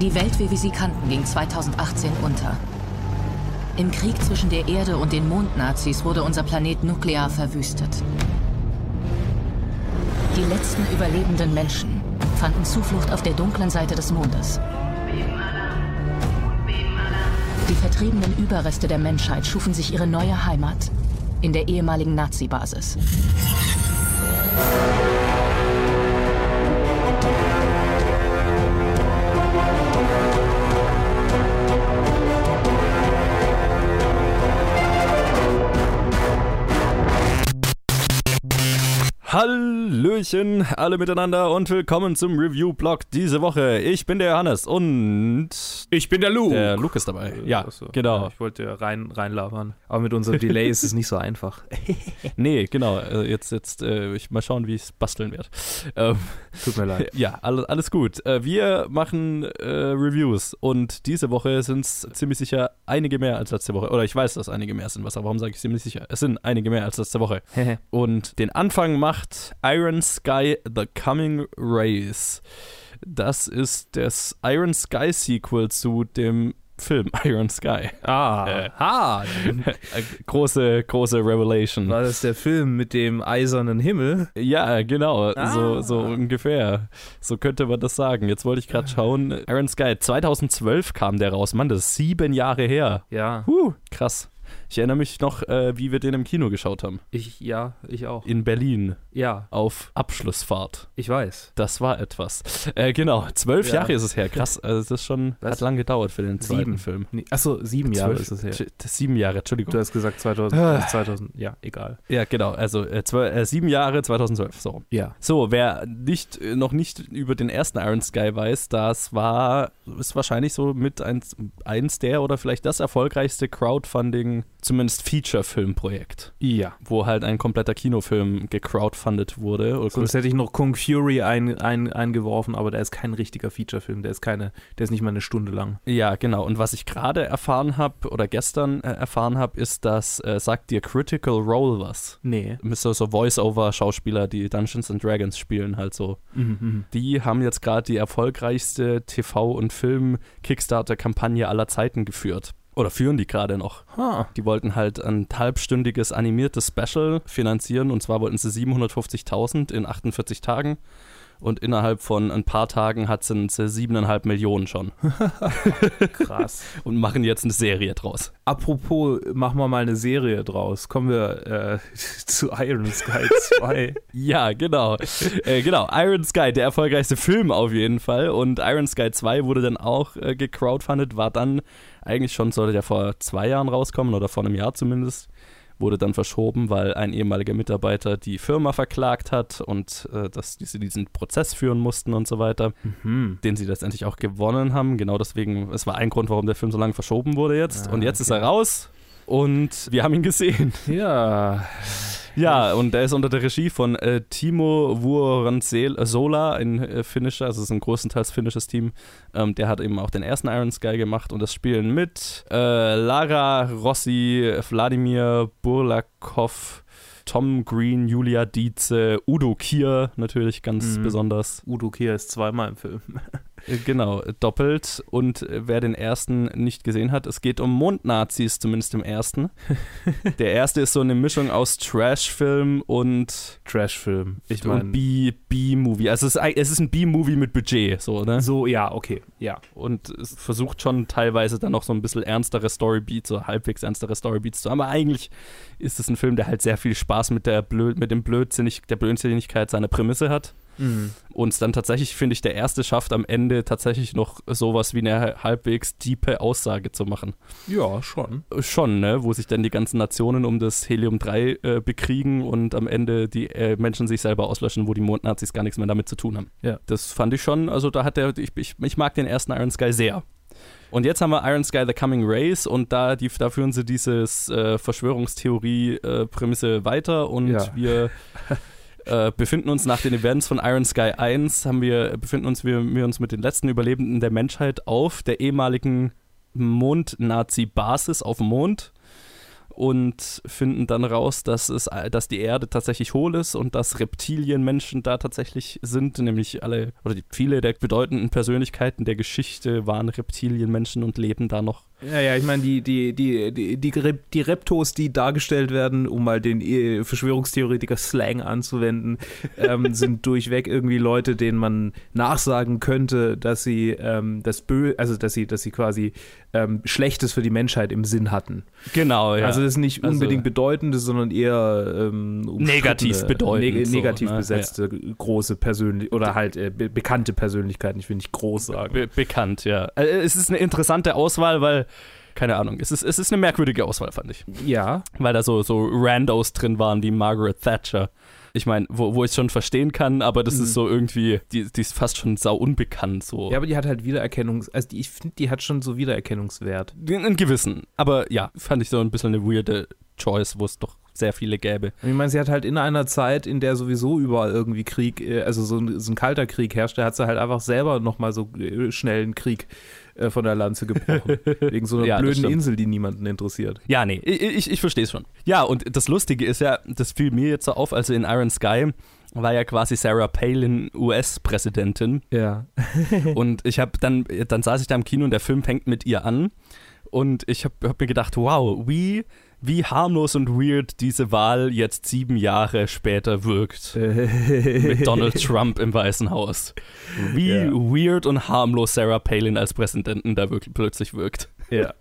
Die Welt, wie wir sie kannten, ging 2018 unter. Im Krieg zwischen der Erde und den Mondnazis wurde unser Planet nuklear verwüstet. Die letzten überlebenden Menschen fanden Zuflucht auf der dunklen Seite des Mondes. Die vertriebenen Überreste der Menschheit schufen sich ihre neue Heimat in der ehemaligen Nazi-Basis. Hallöchen, alle miteinander und willkommen zum Review-Blog diese Woche. Ich bin der Johannes und ich bin der Luke. Der Luke ist dabei. Ja, Achso. genau. Ja, ich wollte rein, reinlabern. Aber mit unserem Delay ist es nicht so einfach. nee, genau. Äh, Jetzt, jetzt, äh, ich mal schauen, wie ich es basteln werde. Ähm, Tut mir leid. ja, alles, alles gut. Äh, wir machen äh, Reviews und diese Woche sind es ziemlich sicher einige mehr als letzte Woche. Oder ich weiß, dass einige mehr sind. Was, aber warum sage ich ziemlich sicher? Es sind einige mehr als letzte Woche. Und den Anfang macht Iron Sky The Coming Race. Das ist das Iron Sky Sequel zu dem Film Iron Sky. ah, Äh. ha. Äh, große, große Revelation. War das der Film mit dem eisernen Himmel? Ja, genau, Ah. so, so ungefähr. So könnte man das sagen. Jetzt wollte ich gerade schauen. Iron Sky, 2012 kam der raus. Mann, das ist sieben Jahre her. Ja. Huh, krass. Ich erinnere mich noch, äh, wie wir den im Kino geschaut haben. Ich, ja, ich auch. In Berlin Ja, auf Abschlussfahrt. ich weiß. Das war etwas. Äh, genau, zwölf Ja. Jahre ist es her. Krass, also das ist schon, Was? hat lang gedauert für den zweiten Sieben. Film. Nee, Achso, sieben Jahre Zwölf- ist es her. Sieben Jahre, Entschuldigung. Du hast gesagt 2000, Ah. 2000 ja, egal. Ja, genau, also äh, zwölf, äh, sieben Jahre, 2012, so. Ja. So, wer nicht, äh, noch nicht über den ersten Iron Sky weiß, das war, ist wahrscheinlich so mit eins, eins der oder vielleicht das erfolgreichste Crowdfunding, zumindest Feature-Filmprojekt, Ja. wo halt ein kompletter Kinofilm gecrowdfundet wurde. Oder Sonst hätte ich noch Kung Fury ein, ein, eingeworfen, aber der ist kein richtiger Featurefilm. Der ist keine, der ist nicht mal eine Stunde lang. Ja, genau. Und was ich gerade erfahren habe oder gestern äh, erfahren habe, ist, dass äh, sagt dir Critical Role was. Nee. So, so Voice-Over-Schauspieler, die Dungeons and Dragons spielen, halt so. Mhm, mhm. Die haben jetzt gerade die erfolgreichste TV- und Film-Kickstarter-Kampagne aller Zeiten geführt. Oder führen die gerade noch. Ha. Die wollten halt ein halbstündiges animiertes Special finanzieren und zwar wollten sie 750.000 in 48 Tagen. Und innerhalb von ein paar Tagen hat sie siebeneinhalb Millionen schon Krass. und machen jetzt eine Serie draus. Apropos, machen wir mal eine Serie draus. Kommen wir äh, zu Iron Sky 2. Ja, genau. äh, genau, Iron Sky, der erfolgreichste Film auf jeden Fall. Und Iron Sky 2 wurde dann auch äh, gecrowdfundet, war dann eigentlich schon, sollte der vor zwei Jahren rauskommen oder vor einem Jahr zumindest. Wurde dann verschoben, weil ein ehemaliger Mitarbeiter die Firma verklagt hat und äh, dass sie diesen Prozess führen mussten und so weiter, mhm. den sie letztendlich auch gewonnen haben. Genau deswegen, es war ein Grund, warum der Film so lange verschoben wurde jetzt. Ah, und jetzt ist okay. er raus und wir haben ihn gesehen. Ja. Ja, und er ist unter der Regie von äh, Timo Vuorensola, ein äh, Finnischer, also es ist ein größtenteils finnisches Team. Ähm, der hat eben auch den ersten Iron Sky gemacht und das spielen mit äh, Lara Rossi, Wladimir Burlakov, Tom Green, Julia Dietze, Udo Kier natürlich ganz Mhm. besonders. Udo Kier ist zweimal im Film. Äh, Genau, äh, doppelt. Und äh, wer den ersten nicht gesehen hat, es geht um Mondnazis, zumindest im ersten. Der erste ist so eine Mischung aus Trash-Film und Trash-Film. Ich und meine. B- B-Movie. Also es ist, ein- es ist ein B-Movie mit Budget, so, ne? So, ja, okay. Ja. Und es versucht schon teilweise dann noch so ein bisschen ernstere Storybeats, so halbwegs ernstere Storybeats zu haben. Aber eigentlich ist es ein Film, der halt sehr viel Spaß mit der Blöd, mit dem Blödsinnig, der Blödsinnigkeit seiner Prämisse hat. Mhm. Und dann tatsächlich, finde ich, der erste schafft am Ende tatsächlich noch sowas wie eine halbwegs tiefe Aussage zu machen. Ja, schon. Schon, ne? Wo sich dann die ganzen Nationen um das Helium-3 äh, bekriegen und am Ende die äh, Menschen sich selber auslöschen, wo die Mondnazis gar nichts mehr damit zu tun haben. Ja. Das fand ich schon, also da hat der, ich, ich, ich mag den ersten Iron Sky sehr. Und jetzt haben wir Iron Sky The Coming Race und da, die, da führen sie dieses äh, Verschwörungstheorie-Prämisse weiter und Ja. wir äh, befinden uns nach den Events von Iron Sky 1, haben wir, befinden uns wir, wir uns mit den letzten Überlebenden der Menschheit auf der ehemaligen Mond-Nazi-Basis auf dem Mond. und finden dann raus, dass, es, dass die Erde tatsächlich hohl ist und dass Reptilienmenschen da tatsächlich sind, nämlich alle oder die, viele der bedeutenden Persönlichkeiten der Geschichte waren Reptilienmenschen und leben da noch. Ja, ja, ich meine, die, die, die, die, die, die Reptos, die dargestellt werden, um mal den äh, Verschwörungstheoretiker-Slang anzuwenden, ähm, sind durchweg irgendwie Leute, denen man nachsagen könnte, dass sie ähm, das Bö also dass sie, dass sie quasi ähm, Schlechtes für die Menschheit im Sinn hatten. Genau, ja. Also das ist nicht also unbedingt also, bedeutendes, sondern eher ähm, negativ bedeutend. Neg negativ so, ne? besetzte ja. große Persönlichkeiten oder halt äh, be bekannte Persönlichkeiten, ich will nicht groß sagen. Be bekannt, ja. Äh, es ist eine interessante Auswahl, weil keine Ahnung. Es ist, es ist eine merkwürdige Auswahl, fand ich. Ja. Weil da so, so Randos drin waren wie Margaret Thatcher. Ich meine, wo, wo ich es schon verstehen kann, aber das mhm. ist so irgendwie, die, die ist fast schon sau unbekannt. So. Ja, aber die hat halt Wiedererkennungs-, also die, ich finde, die hat schon so Wiedererkennungswert. Einen gewissen. Aber ja, fand ich so ein bisschen eine weirde Choice, wo es doch sehr viele gäbe. Ich meine, sie hat halt in einer Zeit, in der sowieso überall irgendwie Krieg, äh, also so ein, so ein kalter Krieg herrschte, hat sie halt einfach selber nochmal so äh, schnell einen Krieg äh, von der Lanze gebrochen. wegen so einer ja, blöden Insel, die niemanden interessiert. Ja, nee, ich, ich, verstehe es schon. Ja, und das Lustige ist ja, das fiel mir jetzt so auf, also in Iron Sky war ja quasi Sarah Palin US-Präsidentin. Ja. und ich habe dann, dann saß ich da im Kino und der Film fängt mit ihr an. Und ich habe hab mir gedacht, wow, wie wie harmlos und weird diese Wahl jetzt sieben Jahre später wirkt. mit Donald Trump im Weißen Haus. Wie ja. weird und harmlos Sarah Palin als Präsidentin da wirklich plötzlich wirkt. Ja.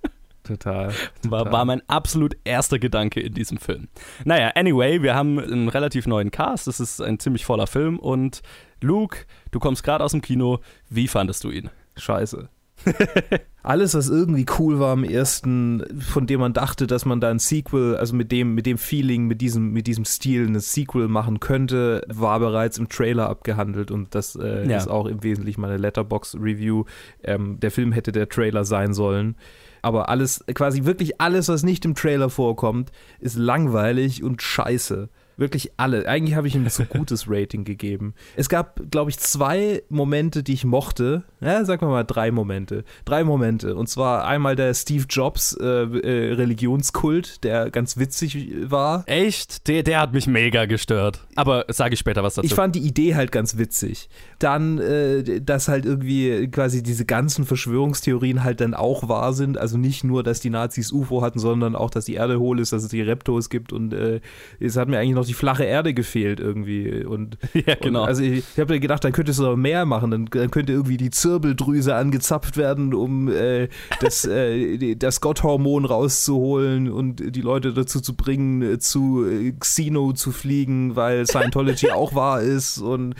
Total, total. War, war mein absolut erster Gedanke in diesem Film. Naja, anyway, wir haben einen relativ neuen Cast. Es ist ein ziemlich voller Film. Und Luke, du kommst gerade aus dem Kino. Wie fandest du ihn? Scheiße. Alles, was irgendwie cool war am ersten, von dem man dachte, dass man da ein Sequel, also mit dem, mit dem Feeling, mit diesem, mit diesem Stil ein Sequel machen könnte, war bereits im Trailer abgehandelt und das äh, ja. ist auch im Wesentlichen meine Letterbox-Review. Ähm, der Film hätte der Trailer sein sollen. Aber alles, quasi wirklich alles, was nicht im Trailer vorkommt, ist langweilig und scheiße. Wirklich alle. Eigentlich habe ich ihm ein zu gutes Rating gegeben. Es gab, glaube ich, zwei Momente, die ich mochte. Ja, sagen wir mal drei Momente. Drei Momente. Und zwar einmal der Steve Jobs äh, äh, Religionskult, der ganz witzig war. Echt? Der, der hat mich mega gestört. Aber sage ich später was dazu. Ich fand die Idee halt ganz witzig. Dann, äh, dass halt irgendwie quasi diese ganzen Verschwörungstheorien halt dann auch wahr sind. Also nicht nur, dass die Nazis UFO hatten, sondern auch, dass die Erde hohl ist, dass es die Reptos gibt. Und äh, es hat mir eigentlich noch die flache Erde gefehlt irgendwie. Und, ja, genau. Und, also ich, ich habe gedacht, dann könntest du noch mehr machen. Dann, dann, könnte irgendwie die Zirbeldrüse angezapft werden, um äh, das, äh, das Gotthormon rauszuholen und die Leute dazu zu bringen, äh, zu äh, Xeno zu fliegen, weil Scientology auch wahr ist. Und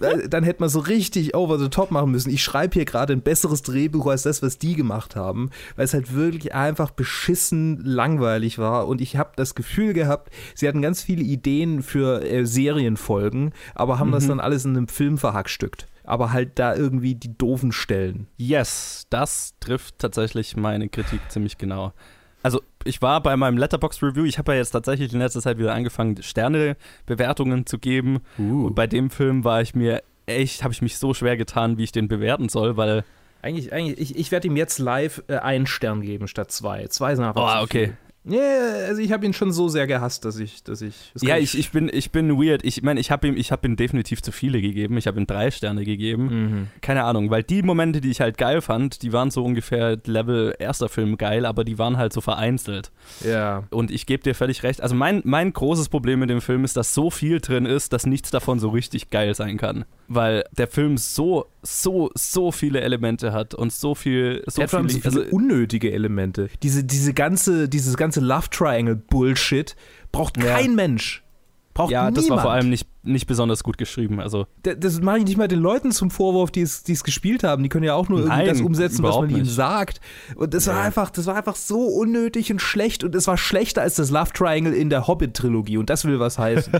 äh, dann hätte man so richtig over the top machen müssen. Ich schreibe hier gerade ein besseres Drehbuch als das, was die gemacht haben, weil es halt wirklich einfach beschissen langweilig war. Und ich habe das Gefühl gehabt, sie hatten ganz viele Ideen Ideen für äh, Serienfolgen, aber haben mhm. das dann alles in einem Film verhackstückt. Aber halt da irgendwie die doofen Stellen. Yes, das trifft tatsächlich meine Kritik ziemlich genau. Also ich war bei meinem Letterbox Review, ich habe ja jetzt tatsächlich in letzter Zeit wieder angefangen, Sternebewertungen zu geben. Uh. Und bei dem Film war ich mir echt, habe ich mich so schwer getan, wie ich den bewerten soll, weil eigentlich, eigentlich ich, ich werde ihm jetzt live äh, einen Stern geben statt zwei. Zwei sind einfach oh, okay. Yeah, also ich habe ihn schon so sehr gehasst, dass ich, dass ich. Das ja, ich, ich bin, ich bin weird. Ich meine, ich habe ihm, ich habe ihm definitiv zu viele gegeben. Ich habe ihm drei Sterne gegeben. Mhm. Keine Ahnung, weil die Momente, die ich halt geil fand, die waren so ungefähr Level erster Film geil, aber die waren halt so vereinzelt. Ja. Und ich gebe dir völlig recht. Also mein, mein großes Problem mit dem Film ist, dass so viel drin ist, dass nichts davon so richtig geil sein kann, weil der Film so, so, so viele Elemente hat und so viel, so, viele, so viele also, unnötige Elemente. Diese, diese ganze, dieses ganze Love Triangle Bullshit braucht kein ja. Mensch. Braucht ja, niemand. das war vor allem nicht, nicht besonders gut geschrieben. Also. Das, das mache ich nicht mal den Leuten zum Vorwurf, die es, die es gespielt haben. Die können ja auch nur Nein, irgendwie das umsetzen, was man ihnen sagt. Und das ja. war einfach, das war einfach so unnötig und schlecht. Und es war schlechter als das Love Triangle in der Hobbit-Trilogie. Und das will was heißen.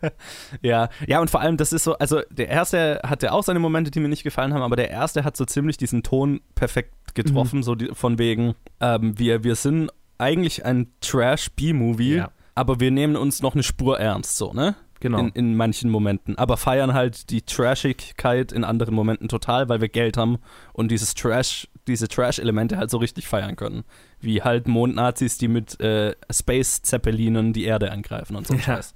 ja, ja, und vor allem, das ist so, also der erste hatte auch seine Momente, die mir nicht gefallen haben, aber der erste hat so ziemlich diesen Ton perfekt getroffen, mhm. so die, von wegen, ähm, wir, wir sind eigentlich ein Trash-B-Movie, ja. Aber wir nehmen uns noch eine Spur ernst, so, ne? Genau. In, in manchen Momenten. Aber feiern halt die Trashigkeit in anderen Momenten total, weil wir Geld haben und dieses Trash, diese Trash-Elemente halt so richtig feiern können. Wie halt Mondnazis, die mit äh, Space-Zeppelinen die Erde angreifen und so ja. Scheiß.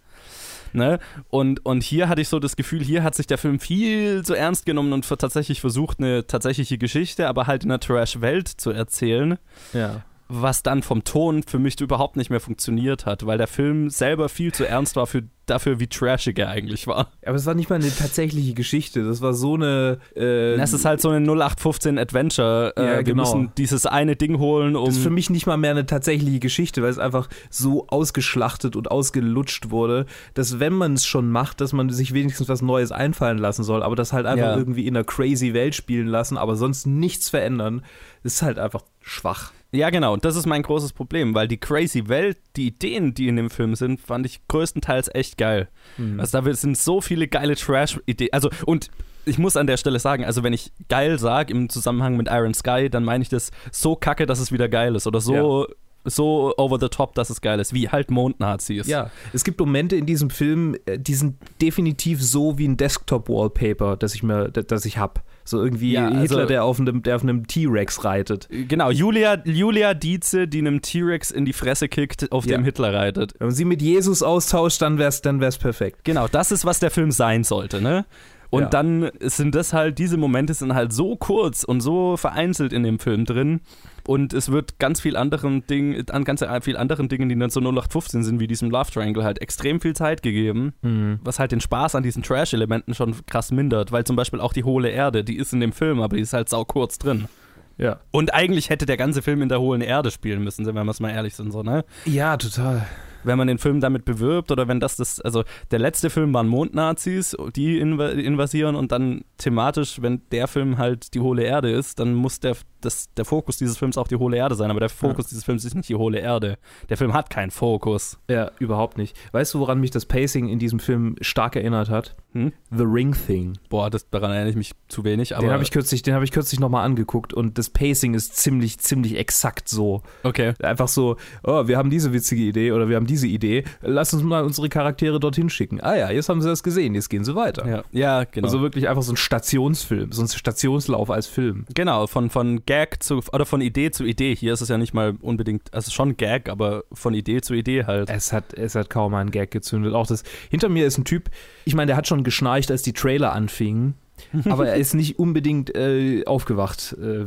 Ne? Und, und hier hatte ich so das Gefühl, hier hat sich der Film viel zu ernst genommen und tatsächlich versucht, eine tatsächliche Geschichte, aber halt in einer Trash-Welt zu erzählen. Ja was dann vom Ton für mich überhaupt nicht mehr funktioniert hat, weil der Film selber viel zu ernst war für, dafür, wie trashig er eigentlich war. Aber es war nicht mal eine tatsächliche Geschichte, das war so eine. Äh, das ist halt so eine 0815 Adventure. Äh, ja, wir genau. müssen dieses eine Ding holen, um. Das ist für mich nicht mal mehr eine tatsächliche Geschichte, weil es einfach so ausgeschlachtet und ausgelutscht wurde, dass wenn man es schon macht, dass man sich wenigstens was Neues einfallen lassen soll, aber das halt einfach ja. irgendwie in einer crazy Welt spielen lassen, aber sonst nichts verändern, ist halt einfach schwach. Ja, genau. Und das ist mein großes Problem, weil die crazy Welt, die Ideen, die in dem Film sind, fand ich größtenteils echt geil. Mhm. Also da sind so viele geile Trash-Ideen. Also, und ich muss an der Stelle sagen, also wenn ich geil sage im Zusammenhang mit Iron Sky, dann meine ich das so kacke, dass es wieder geil ist. Oder so ja so over the top, dass es geil ist, wie halt Mondnazis. Ja, es gibt Momente in diesem Film, äh, die sind definitiv so wie ein Desktop-Wallpaper, das ich mir, das ich habe. So irgendwie ja, also, Hitler, der auf einem, der auf einem T-Rex reitet. Genau, Julia, Julia Dietze, die einem T-Rex in die Fresse kickt, auf ja. dem Hitler reitet. Wenn man sie mit Jesus austauscht, dann wär's, dann wär's perfekt. Genau, das ist, was der Film sein sollte, ne? Und ja. dann sind das halt, diese Momente sind halt so kurz und so vereinzelt in dem Film drin. Und es wird ganz viel anderen Dingen, an ganz viel anderen Dingen, die dann so 0815 sind, wie diesem Love Triangle, halt extrem viel Zeit gegeben, mhm. was halt den Spaß an diesen Trash-Elementen schon krass mindert, weil zum Beispiel auch die hohle Erde, die ist in dem Film, aber die ist halt sau kurz drin. Ja. Und eigentlich hätte der ganze Film in der hohlen Erde spielen müssen, wenn wir es mal ehrlich sind, so, ne? Ja, total wenn man den Film damit bewirbt oder wenn das das, also der letzte Film waren Mondnazis, die invasieren und dann thematisch, wenn der Film halt die hohle Erde ist, dann muss der, das, der Fokus dieses Films auch die hohle Erde sein, aber der Fokus ja. dieses Films ist nicht die hohle Erde. Der Film hat keinen Fokus. Ja, überhaupt nicht. Weißt du, woran mich das Pacing in diesem Film stark erinnert hat? Hm? The Ring Thing. Boah, das, daran erinnere ich mich zu wenig, aber. Den habe ich kürzlich, den habe ich kürzlich nochmal angeguckt und das Pacing ist ziemlich, ziemlich exakt so. Okay. Einfach so, oh, wir haben diese witzige Idee oder wir haben diese Idee, lass uns mal unsere Charaktere dorthin schicken. Ah ja, jetzt haben sie das gesehen, jetzt gehen sie weiter. Ja, ja genau. Also wirklich einfach so ein Stationsfilm, so ein Stationslauf als Film. Genau, von, von Gag zu, oder von Idee zu Idee. Hier ist es ja nicht mal unbedingt, also schon Gag, aber von Idee zu Idee halt. Es hat, es hat kaum einen Gag gezündet. Auch das, hinter mir ist ein Typ, ich meine, der hat schon geschnarcht, als die Trailer anfingen. aber er ist nicht unbedingt äh, aufgewacht. Äh,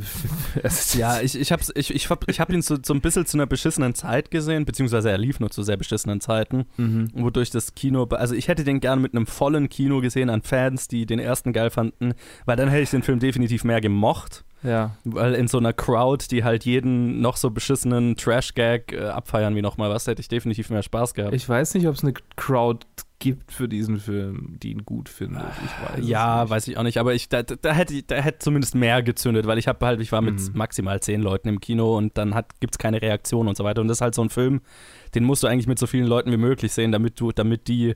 ja, ich, ich habe ich, ich hab, ich hab ihn so, so ein bisschen zu einer beschissenen Zeit gesehen, beziehungsweise er lief nur zu sehr beschissenen Zeiten, mhm. wodurch das Kino, also ich hätte den gerne mit einem vollen Kino gesehen an Fans, die den ersten geil fanden, weil dann hätte ich den Film definitiv mehr gemocht. Ja. Weil in so einer Crowd, die halt jeden noch so beschissenen Trash-Gag äh, abfeiern wie nochmal was, hätte ich definitiv mehr Spaß gehabt. Ich weiß nicht, ob es eine Crowd gibt für diesen Film, die ihn gut findet. Ich weiß ja, weiß ich auch nicht, aber ich, da, da, hätte, da hätte zumindest mehr gezündet, weil ich habe halt, ich war mit mhm. maximal zehn Leuten im Kino und dann gibt es keine Reaktion und so weiter. Und das ist halt so ein Film, den musst du eigentlich mit so vielen Leuten wie möglich sehen, damit du, damit die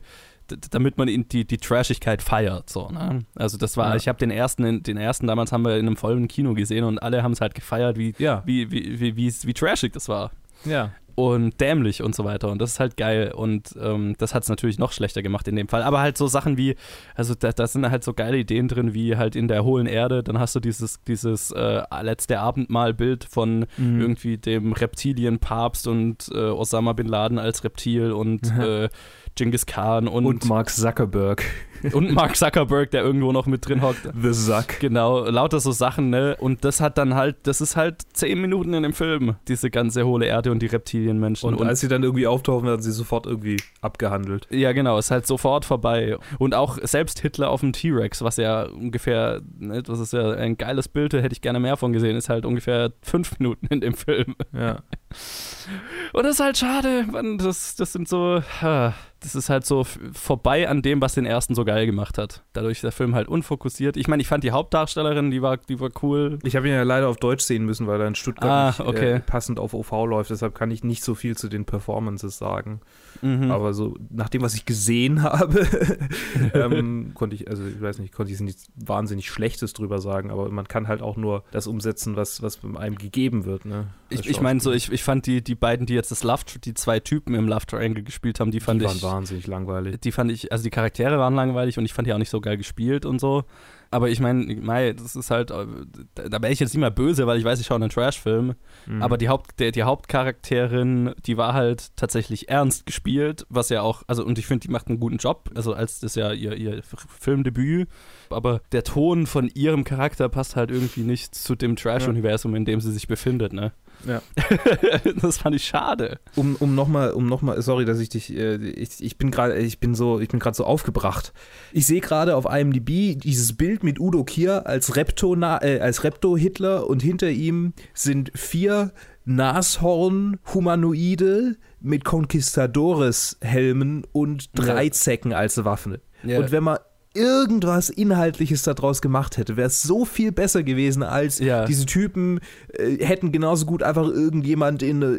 damit man die, die Trashigkeit feiert. So, ne? Also das war, ja. ich habe den ersten, den ersten damals haben wir in einem vollen Kino gesehen und alle haben es halt gefeiert, wie, ja. wie, wie, wie, wie, wie trashig das war. Ja und dämlich und so weiter. Und das ist halt geil. Und ähm, das hat es natürlich noch schlechter gemacht in dem Fall. Aber halt so Sachen wie, also da, da, sind halt so geile Ideen drin, wie halt in der hohlen Erde, dann hast du dieses, dieses äh, letzte Abendmahlbild von mhm. irgendwie dem Reptilienpapst und äh, Osama Bin Laden als Reptil und äh, Genghis Khan und, und Mark Zuckerberg. Und Mark Zuckerberg, der irgendwo noch mit drin hockt. The Zuck. Genau, lauter so Sachen, ne? Und das hat dann halt, das ist halt zehn Minuten in dem Film, diese ganze hohle Erde und die Reptilienmenschen. Und, und als sie dann irgendwie auftauchen, werden sie sofort irgendwie abgehandelt. Ja, genau, ist halt sofort vorbei. Und auch selbst Hitler auf dem T-Rex, was ja ungefähr, ne, das ist ja ein geiles Bild, da hätte ich gerne mehr von gesehen, ist halt ungefähr fünf Minuten in dem Film. Ja. Und das ist halt schade, man, das, das sind so. Ha das ist halt so vorbei an dem, was den ersten so geil gemacht hat. Dadurch ist der Film halt unfokussiert. Ich meine, ich fand die Hauptdarstellerin, die war, die war cool. Ich habe ihn ja leider auf Deutsch sehen müssen, weil er in Stuttgart ah, nicht, okay. äh, passend auf OV läuft. Deshalb kann ich nicht so viel zu den Performances sagen. Mhm. Aber so nach dem, was ich gesehen habe, ähm, konnte ich, also ich weiß nicht, konnte ich nichts wahnsinnig Schlechtes drüber sagen. Aber man kann halt auch nur das umsetzen, was, was einem gegeben wird. Ne? Ich, ich meine so, ich, ich ich fand die, die beiden, die jetzt das Love, die zwei Typen im Love Triangle gespielt haben, die fand die ich. Wahnsinnig langweilig. Die fand ich, also die Charaktere waren langweilig und ich fand die auch nicht so geil gespielt und so. Aber ich meine, Mai, das ist halt, äh, da, da wäre ich jetzt nicht mehr böse, weil ich weiß, ich schaue einen Trash-Film. Mhm. Aber die, Haupt, der, die Hauptcharakterin, die war halt tatsächlich ernst gespielt, was ja auch, also und ich finde, die macht einen guten Job. Also als das ja ihr, ihr Filmdebüt. Aber der Ton von ihrem Charakter passt halt irgendwie nicht zu dem Trash-Universum, in dem sie sich befindet, ne? Ja. das fand ich schade. um, um nochmal, um noch mal, sorry, dass ich dich, äh, ich, ich bin gerade, ich bin so, ich bin gerade so aufgebracht. Ich sehe gerade auf IMDb dieses Bild mit Udo Kier als Repto, äh, als Repto Hitler und hinter ihm sind vier Nashorn-Humanoide mit Conquistadores-Helmen und drei Ja. Zecken als Waffen. Ja. Und wenn man irgendwas Inhaltliches daraus gemacht hätte, wäre es so viel besser gewesen, als Ja. diese Typen äh, hätten genauso gut einfach irgendjemand in, äh,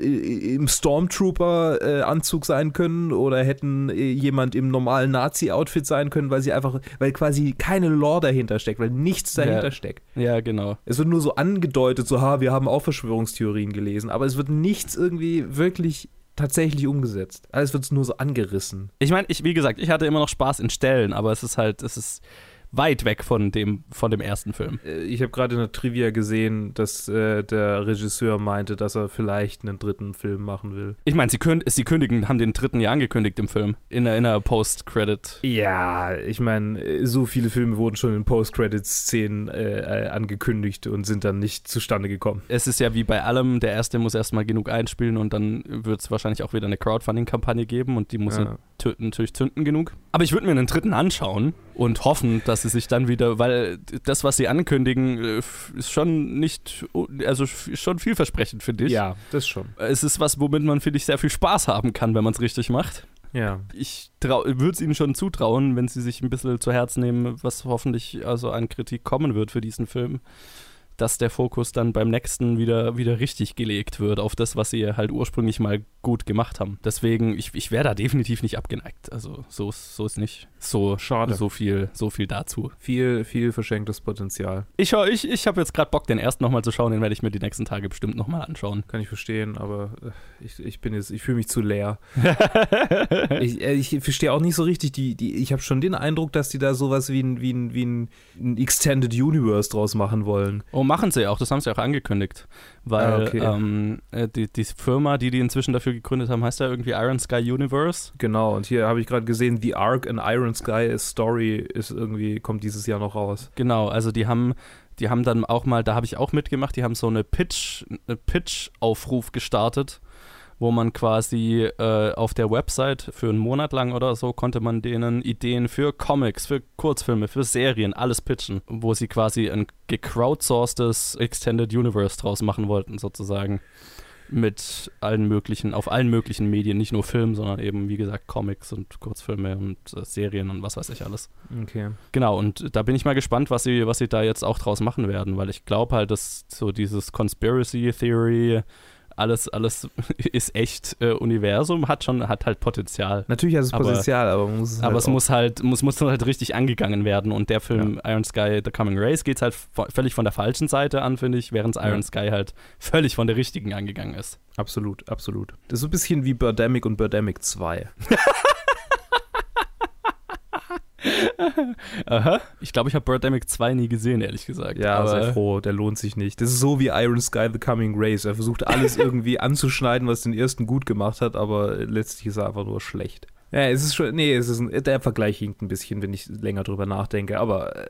im Stormtrooper-Anzug sein können oder hätten äh, jemand im normalen Nazi-Outfit sein können, weil sie einfach, weil quasi keine Lore dahinter steckt, weil nichts dahinter Ja. steckt. Ja, genau. Es wird nur so angedeutet, so, ha, wir haben auch Verschwörungstheorien gelesen, aber es wird nichts irgendwie wirklich tatsächlich umgesetzt. Alles wird nur so angerissen. Ich meine, ich, wie gesagt, ich hatte immer noch Spaß in Stellen, aber es ist halt, es ist weit weg von dem, von dem ersten Film. Äh, Ich habe gerade in der Trivia gesehen, dass äh, der Regisseur meinte, dass er vielleicht einen dritten Film machen will. Ich meine, sie, künd, sie kündigen, haben den dritten ja angekündigt im Film. In der, in der Post-Credit. Ja, ich meine, so viele Filme wurden schon in Post-Credits-Szenen äh, äh, angekündigt und sind dann nicht zustande gekommen. Es ist ja wie bei allem, der erste muss erstmal genug einspielen und dann wird es wahrscheinlich auch wieder eine Crowdfunding-Kampagne geben und die muss Ja. natürlich zünden genug. Aber ich würde mir einen dritten anschauen und hoffen, dass sie sich dann wieder, weil das, was sie ankündigen, äh, ist schon nicht, also schon vielversprechend, finde ich. Ja, das schon. Es ist was, womit man, finde ich, sehr viel Spaß haben kann, wenn man es richtig macht. Ja. Ich würde es ihnen schon zutrauen, wenn sie sich ein bisschen zu Herzen nehmen, was hoffentlich also an Kritik kommen wird für diesen Film, dass der Fokus dann beim nächsten wieder, wieder richtig gelegt wird auf das, was sie halt ursprünglich mal gut gemacht haben. Deswegen, ich, ich wäre da definitiv nicht abgeneigt. Also so so ist nicht so Schade. So viel, so viel dazu. Viel, viel verschenktes Potenzial. Ich, ich, ich habe jetzt gerade Bock, den ersten nochmal zu schauen, den werde ich mir die nächsten Tage bestimmt nochmal anschauen. Kann ich verstehen, aber äh, ich, ich bin jetzt, ich fühle mich zu leer. ich äh, ich verstehe auch nicht so richtig, die, die, ich habe schon den Eindruck, dass die da sowas wie ein, wie ein, wie ein Extended Universe draus machen wollen. Oh, machen sie auch, das haben sie auch angekündigt. Weil Ah, okay. ähm, äh, die, die Firma, die die inzwischen dafür gegründet haben, heißt ja irgendwie Iron Sky Universe. Genau, und hier habe ich gerade gesehen, The Ark and Iron Sky Story ist irgendwie, kommt dieses Jahr noch raus. Genau, also die haben, die haben dann auch mal, da habe ich auch mitgemacht, die haben so eine Pitch, eine Pitch-Aufruf gestartet, wo man quasi äh, auf der Website für einen Monat lang oder so konnte man denen Ideen für Comics, für Kurzfilme, für Serien, alles pitchen, wo sie quasi ein gecrowdsourcedes Extended Universe draus machen wollten, sozusagen. Mit allen möglichen, auf allen möglichen Medien, nicht nur Film, sondern eben, wie gesagt, Comics und Kurzfilme und äh, Serien und was weiß ich alles. Okay. Genau, und da bin ich mal gespannt, was sie, was sie da jetzt auch draus machen werden, weil ich glaube halt, dass so dieses Conspiracy Theory, alles, alles ist echt äh, Universum, hat schon, hat halt Potenzial. Natürlich hat es Aber- Potenzial, aber man muss es Aber halt es muss halt, muss, muss halt richtig angegangen werden. Und der Film Iron Sky The Coming Race geht halt völlig von der falschen Seite an, finde ich, während Ja. Iron Sky halt völlig von der richtigen angegangen ist. Absolut, absolut. Das ist so ein bisschen wie Birdemic und Birdemic 2. Aha. Ich glaube, ich habe Birdemic 2 nie gesehen, ehrlich gesagt. Ja, aber sei froh, der lohnt sich nicht. Das ist so wie Iron Sky The Coming Race. Er versucht alles irgendwie anzuschneiden, was den ersten gut gemacht hat, aber letztlich ist er einfach nur schlecht. Ja, es ist schon, nee, es ist ein, der Vergleich hinkt ein bisschen, wenn ich länger drüber nachdenke, aber äh,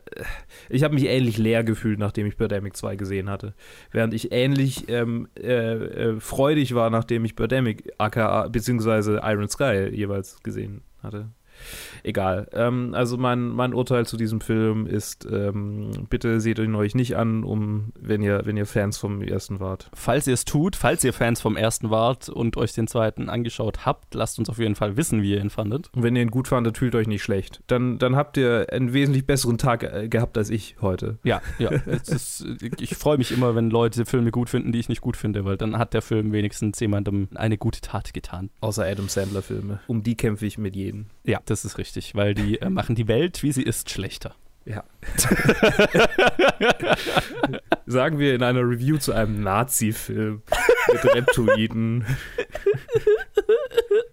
ich habe mich ähnlich leer gefühlt, nachdem ich Birdemic 2 gesehen hatte. Während ich ähnlich ähm, äh, äh, freudig war, nachdem ich Birdemic aka beziehungsweise Iron Sky jeweils gesehen hatte. Egal. Ähm, also mein, mein Urteil zu diesem Film ist, ähm, bitte seht ihn euch nicht an, um, wenn ihr, wenn ihr Fans vom ersten wart. Falls ihr es tut, falls ihr Fans vom ersten wart und euch den zweiten angeschaut habt, lasst uns auf jeden Fall wissen, wie ihr ihn fandet. Und wenn ihr ihn gut fandet, fühlt euch nicht schlecht. Dann, dann habt ihr einen wesentlich besseren Tag äh, gehabt als ich heute. Ja, ja. ist, ich freue mich immer, wenn Leute Filme gut finden, die ich nicht gut finde, weil dann hat der Film wenigstens jemandem eine gute Tat getan. Außer Adam Sandler-Filme. Um die kämpfe ich mit jedem. Ja, das ist richtig, weil die äh, machen die Welt, wie sie ist, schlechter. Ja. Sagen wir in einer Review zu einem Nazi-Film. mit Reptoiden.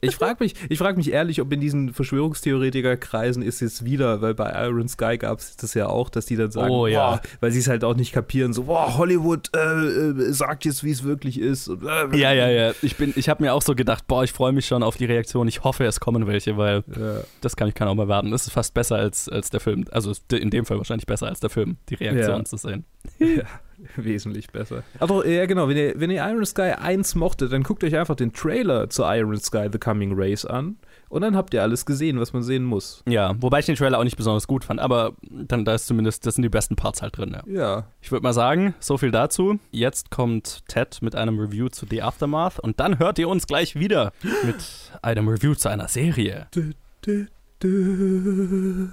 Ich frage mich, frag mich ehrlich, ob in diesen Verschwörungstheoretikerkreisen ist jetzt wieder, weil bei Iron Sky gab es das ja auch, dass die dann sagen, oh, ja. boah, weil sie es halt auch nicht kapieren, so, boah, Hollywood äh, äh, sagt jetzt, wie es wirklich ist. Und, äh, ja, ja, ja. Ich, ich habe mir auch so gedacht, boah, ich freue mich schon auf die Reaktion. Ich hoffe, es kommen welche, weil ja. das kann ich kann auch mal warten. Das ist fast besser als, als der Film. Also in dem Fall wahrscheinlich besser als der Film, die Reaktion ja. zu sehen. Ja. Wesentlich besser. Aber ja, genau, wenn ihr, wenn ihr Iron Sky 1 mochtet, dann guckt euch einfach den Trailer zu Iron Sky The Coming Race an und dann habt ihr alles gesehen, was man sehen muss. Ja, wobei ich den Trailer auch nicht besonders gut fand, aber dann da ist zumindest, das sind die besten Parts halt drin. Ja. ja. Ich würde mal sagen, so viel dazu. Jetzt kommt Ted mit einem Review zu The Aftermath und dann hört ihr uns gleich wieder mit einem Review zu einer Serie. Du, du, du.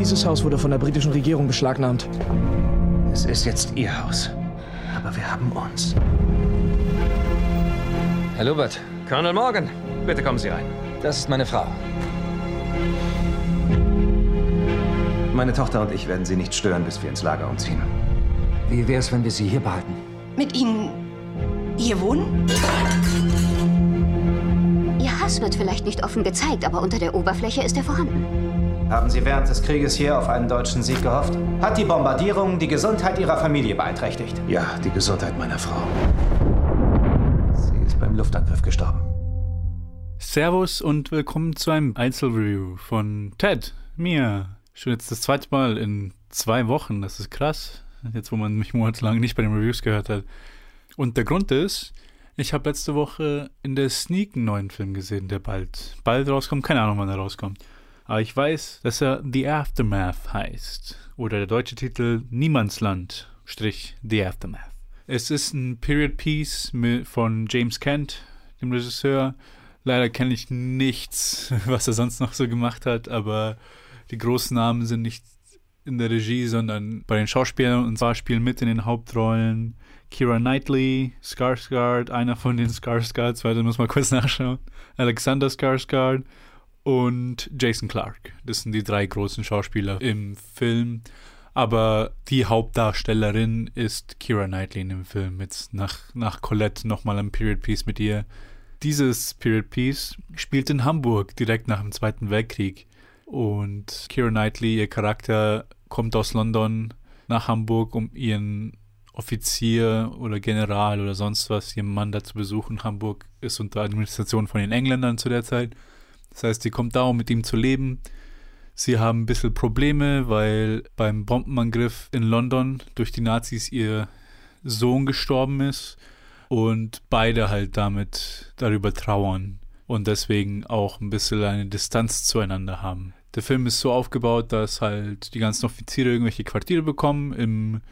Dieses Haus wurde von der britischen Regierung beschlagnahmt. Es ist jetzt Ihr Haus. Aber wir haben uns. Herr Lubert. Colonel Morgan, bitte kommen Sie rein. Das ist meine Frau. Meine Tochter und ich werden Sie nicht stören, bis wir ins Lager umziehen. Wie wäre es, wenn wir Sie hier behalten? Mit Ihnen hier wohnen? Ihr Hass wird vielleicht nicht offen gezeigt, aber unter der Oberfläche ist er vorhanden. Haben Sie während des Krieges hier auf einen deutschen Sieg gehofft? Hat die Bombardierung die Gesundheit Ihrer Familie beeinträchtigt? Ja, die Gesundheit meiner Frau. Sie ist beim Luftangriff gestorben. Servus und willkommen zu einem Einzelreview von Ted, mir. Schon jetzt das zweite Mal in zwei Wochen, das ist krass. Jetzt, wo man mich monatelang nicht bei den Reviews gehört hat. Und der Grund ist, ich habe letzte Woche in der Sneak einen neuen Film gesehen, der bald, bald rauskommt. Keine Ahnung, wann er rauskommt. Aber ich weiß, dass er The Aftermath heißt. Oder der deutsche Titel Niemandsland, Strich The Aftermath. Es ist ein Period Piece von James Kent, dem Regisseur. Leider kenne ich nichts, was er sonst noch so gemacht hat, aber die großen Namen sind nicht in der Regie, sondern bei den Schauspielern und zwar spielen mit in den Hauptrollen Kira Knightley, Skarsgård, einer von den Skarsgårds, weil da muss man kurz nachschauen, Alexander Skarsgård und Jason Clark. Das sind die drei großen Schauspieler im Film. Aber die Hauptdarstellerin ist Kira Knightley in dem Film. Jetzt nach, nach Colette nochmal ein Period Piece mit ihr. Dieses Period Piece spielt in Hamburg direkt nach dem Zweiten Weltkrieg. Und Kira Knightley, ihr Charakter, kommt aus London nach Hamburg, um ihren Offizier oder General oder sonst was, ihren Mann da zu besuchen. Hamburg ist unter Administration von den Engländern zu der Zeit. Das heißt, sie kommt da, um mit ihm zu leben. Sie haben ein bisschen Probleme, weil beim Bombenangriff in London durch die Nazis ihr Sohn gestorben ist und beide halt damit darüber trauern und deswegen auch ein bisschen eine Distanz zueinander haben. Der Film ist so aufgebaut, dass halt die ganzen Offiziere irgendwelche Quartiere bekommen im,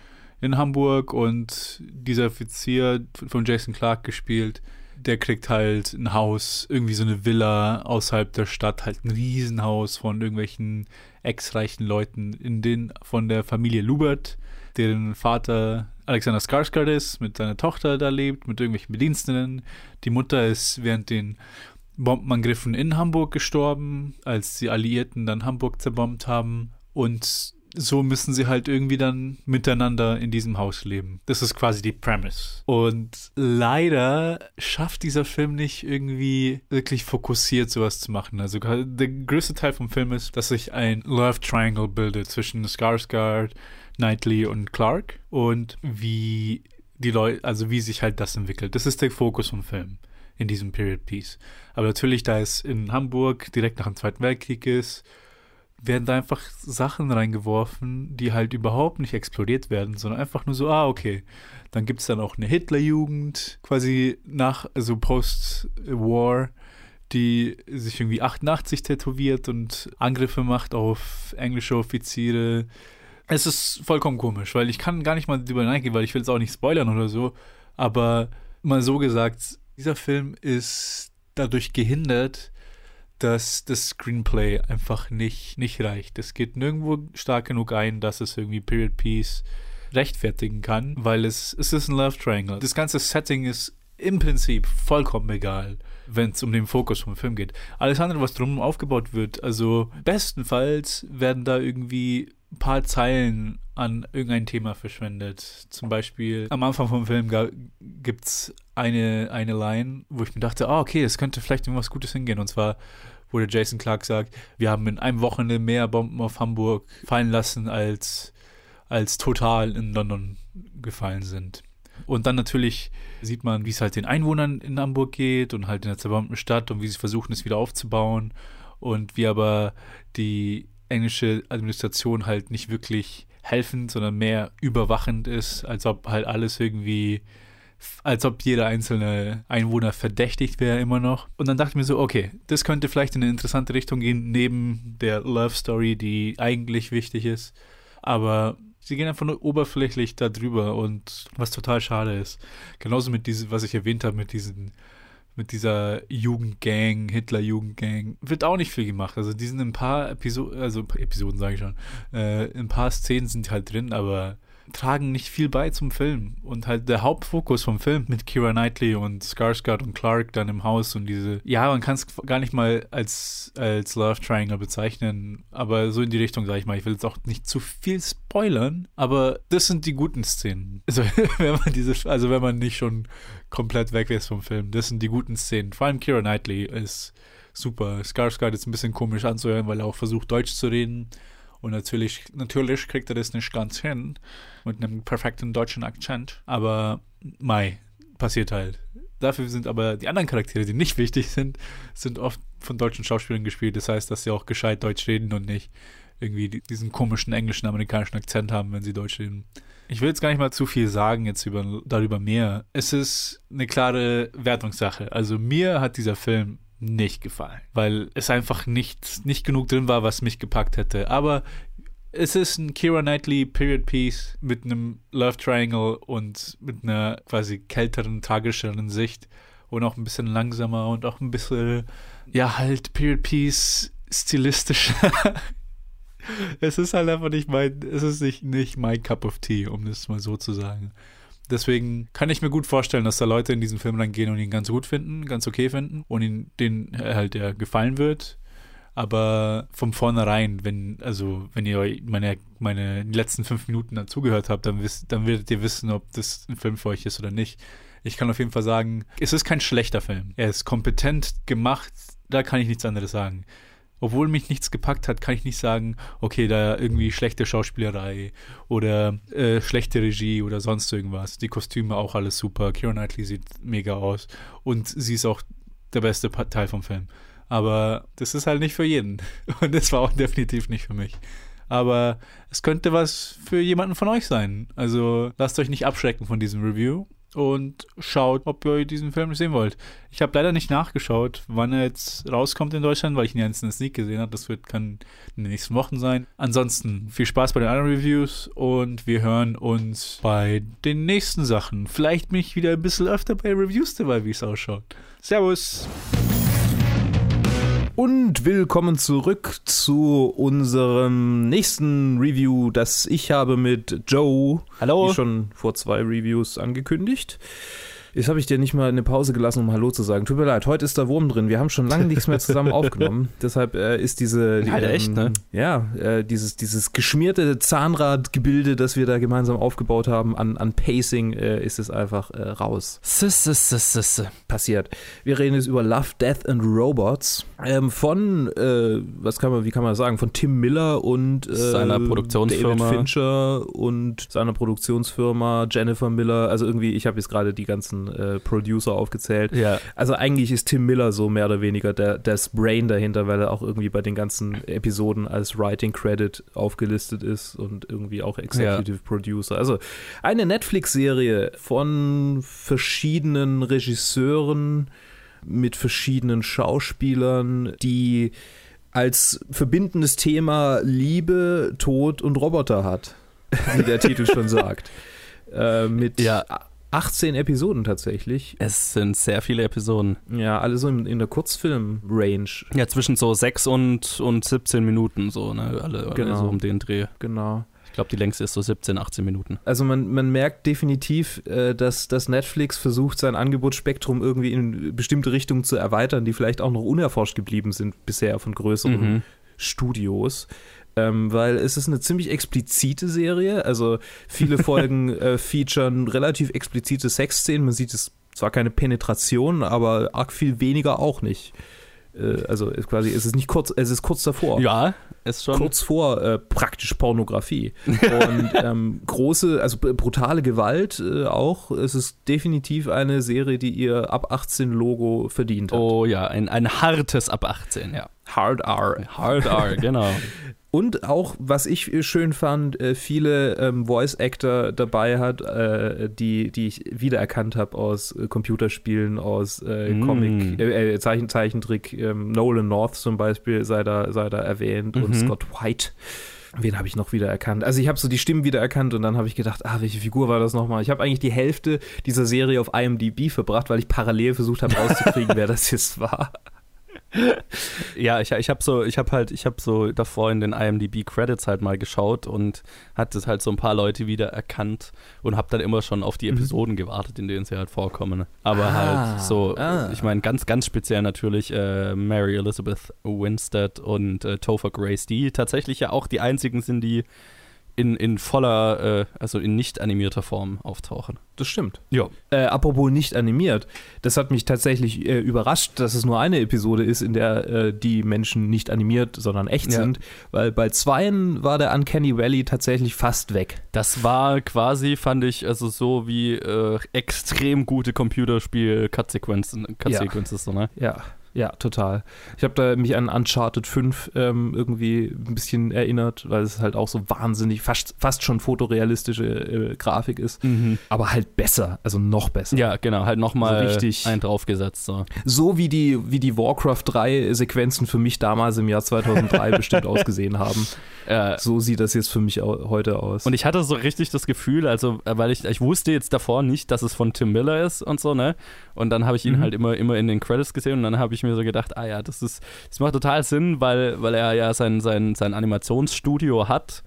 in Hamburg und dieser Offizier von Jason Clark gespielt, der kriegt halt ein Haus, irgendwie so eine Villa außerhalb der Stadt, halt ein Riesenhaus von irgendwelchen ex-reichen Leuten in den, von der Familie Lubert, deren Vater Alexander Skarsgård ist, mit seiner Tochter da lebt, mit irgendwelchen Bediensteten. Die Mutter ist während den Bombenangriffen in Hamburg gestorben, als die Alliierten dann Hamburg zerbombt haben. Und so müssen sie halt irgendwie dann miteinander in diesem Haus leben. Das ist quasi die Premise. Und leider schafft dieser Film nicht irgendwie wirklich fokussiert sowas zu machen. Also der größte Teil vom Film ist, dass sich ein Love Triangle bildet zwischen Skarsgård, Knightley und Clark und wie die Leute, also wie sich halt das entwickelt. Das ist der Fokus vom Film in diesem Period Piece. Aber natürlich, da es in Hamburg direkt nach dem Zweiten Weltkrieg ist werden da einfach Sachen reingeworfen, die halt überhaupt nicht explodiert werden, sondern einfach nur so, ah, okay. Dann gibt es dann auch eine Hitlerjugend, quasi nach, also Post-War, die sich irgendwie 88 tätowiert und Angriffe macht auf englische Offiziere. Es ist vollkommen komisch, weil ich kann gar nicht mal drüber nachgehen, weil ich will es auch nicht spoilern oder so. Aber mal so gesagt, dieser Film ist dadurch gehindert, dass das Screenplay einfach nicht, nicht reicht. Es geht nirgendwo stark genug ein, dass es irgendwie Period Piece rechtfertigen kann, weil es, es ist ein Love Triangle. Das ganze Setting ist im Prinzip vollkommen egal, wenn es um den Fokus vom Film geht. Alles andere, was drum aufgebaut wird, also bestenfalls werden da irgendwie ein paar Zeilen an irgendein Thema verschwendet. Zum Beispiel am Anfang vom Film gibt es eine, eine Line, wo ich mir dachte, ah, okay, es könnte vielleicht irgendwas Gutes hingehen. Und zwar, der Jason Clark sagt, wir haben in einem Wochenende mehr Bomben auf Hamburg fallen lassen, als, als total in London gefallen sind. Und dann natürlich sieht man, wie es halt den Einwohnern in Hamburg geht und halt in der zerbombten Stadt und wie sie versuchen, es wieder aufzubauen. Und wie aber die englische Administration halt nicht wirklich helfend, sondern mehr überwachend ist, als ob halt alles irgendwie, als ob jeder einzelne Einwohner verdächtigt wäre immer noch. Und dann dachte ich mir so, okay, das könnte vielleicht in eine interessante Richtung gehen, neben der Love Story, die eigentlich wichtig ist. Aber sie gehen einfach nur oberflächlich da drüber und was total schade ist. Genauso mit diesem, was ich erwähnt habe, mit diesen mit dieser Jugendgang, Hitler-Jugendgang, wird auch nicht viel gemacht. Also die sind ein paar Episoden, also Episoden sage ich schon, äh, ein paar Szenen sind halt drin, aber tragen nicht viel bei zum Film. Und halt der Hauptfokus vom Film mit Kira Knightley und Skarsgård und Clark dann im Haus und diese, ja, man kann es gar nicht mal als, als Love Triangle bezeichnen, aber so in die Richtung, sage ich mal. Ich will jetzt auch nicht zu viel spoilern, aber das sind die guten Szenen. Also wenn man diese, also wenn man nicht schon komplett weg ist vom Film, das sind die guten Szenen. Vor allem Kira Knightley ist super. Skarsgård ist ein bisschen komisch anzuhören, weil er auch versucht, Deutsch zu reden. Und natürlich, natürlich kriegt er das nicht ganz hin mit einem perfekten deutschen Akzent. Aber Mai, passiert halt. Dafür sind aber die anderen Charaktere, die nicht wichtig sind, sind oft von deutschen Schauspielern gespielt. Das heißt, dass sie auch gescheit Deutsch reden und nicht irgendwie diesen komischen englischen, amerikanischen Akzent haben, wenn sie Deutsch reden. Ich will jetzt gar nicht mal zu viel sagen jetzt über, darüber mehr. Es ist eine klare Wertungssache. Also mir hat dieser Film nicht gefallen, weil es einfach nicht, nicht genug drin war, was mich gepackt hätte. Aber es ist ein Kira Knightley Period Piece mit einem Love Triangle und mit einer quasi kälteren, tragischeren Sicht und auch ein bisschen langsamer und auch ein bisschen, ja, halt Period Piece stilistischer. es ist halt einfach nicht mein, es ist nicht, nicht mein Cup of Tea, um das mal so zu sagen. Deswegen kann ich mir gut vorstellen, dass da Leute in diesen Film reingehen und ihn ganz gut finden, ganz okay finden und ihn, den halt der gefallen wird. Aber von vornherein, wenn, also, wenn ihr meine, meine letzten fünf Minuten dazugehört habt, dann, wisst, dann werdet ihr wissen, ob das ein Film für euch ist oder nicht. Ich kann auf jeden Fall sagen, es ist kein schlechter Film. Er ist kompetent gemacht, da kann ich nichts anderes sagen obwohl mich nichts gepackt hat, kann ich nicht sagen, okay, da irgendwie schlechte Schauspielerei oder äh, schlechte Regie oder sonst irgendwas. Die Kostüme auch alles super. Keira Knightley sieht mega aus und sie ist auch der beste Teil vom Film. Aber das ist halt nicht für jeden und das war auch definitiv nicht für mich. Aber es könnte was für jemanden von euch sein. Also lasst euch nicht abschrecken von diesem Review und schaut, ob ihr diesen Film sehen wollt. Ich habe leider nicht nachgeschaut, wann er jetzt rauskommt in Deutschland, weil ich ihn jetzt in Sneak gesehen habe. Das wird, kann in den nächsten Wochen sein. Ansonsten viel Spaß bei den anderen Reviews und wir hören uns bei den nächsten Sachen. Vielleicht bin ich wieder ein bisschen öfter bei Reviews dabei, wie es ausschaut. Servus! Und willkommen zurück zu unserem nächsten Review, das ich habe mit Joe, Hallo. wie schon vor zwei Reviews angekündigt. Jetzt habe ich dir nicht mal eine Pause gelassen, um Hallo zu sagen. Tut mir leid, heute ist da Wurm drin. Wir haben schon lange nichts mehr zusammen aufgenommen. Deshalb äh, ist diese. Die, Alter, echt, ne? Ja, äh, dieses, dieses geschmierte Zahnradgebilde, das wir da gemeinsam aufgebaut haben, an, an Pacing, äh, ist es einfach äh, raus. S -s -s Passiert. Wir reden jetzt über Love, Death and Robots. Ähm, von, äh, was kann man, wie kann man sagen, von Tim Miller und äh, seiner Produktionsfirma. David Fincher und seiner Produktionsfirma Jennifer Miller. Also irgendwie, ich habe jetzt gerade die ganzen äh, Producer aufgezählt. Ja. Also eigentlich ist Tim Miller so mehr oder weniger der, das Brain dahinter, weil er auch irgendwie bei den ganzen Episoden als Writing Credit aufgelistet ist und irgendwie auch Executive ja. Producer. Also eine Netflix-Serie von verschiedenen Regisseuren mit verschiedenen Schauspielern, die als verbindendes Thema Liebe, Tod und Roboter hat, wie der Titel schon sagt. Äh, mit ja. 18 Episoden tatsächlich. Es sind sehr viele Episoden. Ja, alle so in, in der Kurzfilm-Range. Ja, zwischen so 6 und, und 17 Minuten, so, ne? Alle, genau. alle so um den Dreh. Genau. Ich glaube, die längste ist so 17, 18 Minuten. Also man, man merkt definitiv, äh, dass, dass Netflix versucht, sein Angebotsspektrum irgendwie in bestimmte Richtungen zu erweitern, die vielleicht auch noch unerforscht geblieben sind bisher von größeren mhm. Studios. Ähm, weil es ist eine ziemlich explizite Serie. Also viele Folgen äh, featuren relativ explizite Sexszenen. Man sieht es zwar keine Penetration, aber arg viel weniger auch nicht. Äh, also quasi, es ist nicht kurz, es ist kurz davor. Ja, ist schon. Kurz vor äh, praktisch Pornografie. Und ähm, große, also brutale Gewalt äh, auch. Es ist definitiv eine Serie, die ihr ab 18 Logo verdient hat. Oh ja, ein, ein hartes ab 18, ja. Hard R. Hard R, genau. Und auch, was ich schön fand, äh, viele ähm, Voice-Actor dabei hat, äh, die, die ich wiedererkannt habe aus äh, Computerspielen, aus äh, Mm. Comic, äh, äh, Zeichen, Zeichentrick. Ähm, Nolan North zum Beispiel sei da, sei da erwähnt und Mhm. Scott White. Wen habe ich noch wiedererkannt? Also ich habe so die Stimmen wiedererkannt und dann habe ich gedacht, ah, welche Figur war das nochmal? Ich habe eigentlich die Hälfte dieser Serie auf IMDb verbracht, weil ich parallel versucht habe rauszukriegen, wer das jetzt war. Ja, ich, ich habe so, ich habe halt, ich habe so davor in den IMDb Credits halt mal geschaut und hatte halt so ein paar Leute wieder erkannt und habe dann immer schon auf die Episoden gewartet, in denen sie halt vorkommen. Aber Ah, halt so, ah. ich meine ganz, ganz speziell natürlich äh, Mary Elizabeth Winstead und äh, Topher Grace, die tatsächlich ja auch die einzigen sind, die in, in voller, äh, also in nicht animierter Form auftauchen. Das stimmt. Ja. Äh, apropos nicht animiert, das hat mich tatsächlich äh, überrascht, dass es nur eine Episode ist, in der äh, die Menschen nicht animiert, sondern echt Ja. sind, weil bei zweien war der Uncanny Valley tatsächlich fast weg. Das war quasi, fand ich, also so wie äh, extrem gute Computerspiel-Cut-Sequenzen, Cut-Sequences, so, ne? Ja. Ja, total. Ich habe da mich an Uncharted 5 ähm, irgendwie ein bisschen erinnert, weil es halt auch so wahnsinnig, fast, fast schon fotorealistische äh, Grafik ist, aber halt besser, also noch besser. Ja, genau, halt nochmal So richtig- einen draufgesetzt. So. So wie die, wie die Warcraft 3 Sequenzen für mich damals im Jahr 2003 bestimmt ausgesehen haben. Äh, So sieht das jetzt für mich heute aus. und ich hatte so richtig das Gefühl, also, äh, weil ich, ich wusste jetzt davor nicht, dass es von Tim Miller ist und so, ne? Und dann habe ich ihn Mhm. halt immer, immer in den Credits gesehen und dann habe ich mir so gedacht, ah ja, das ist, das macht total Sinn, weil, weil er ja sein, sein, sein Animationsstudio hat.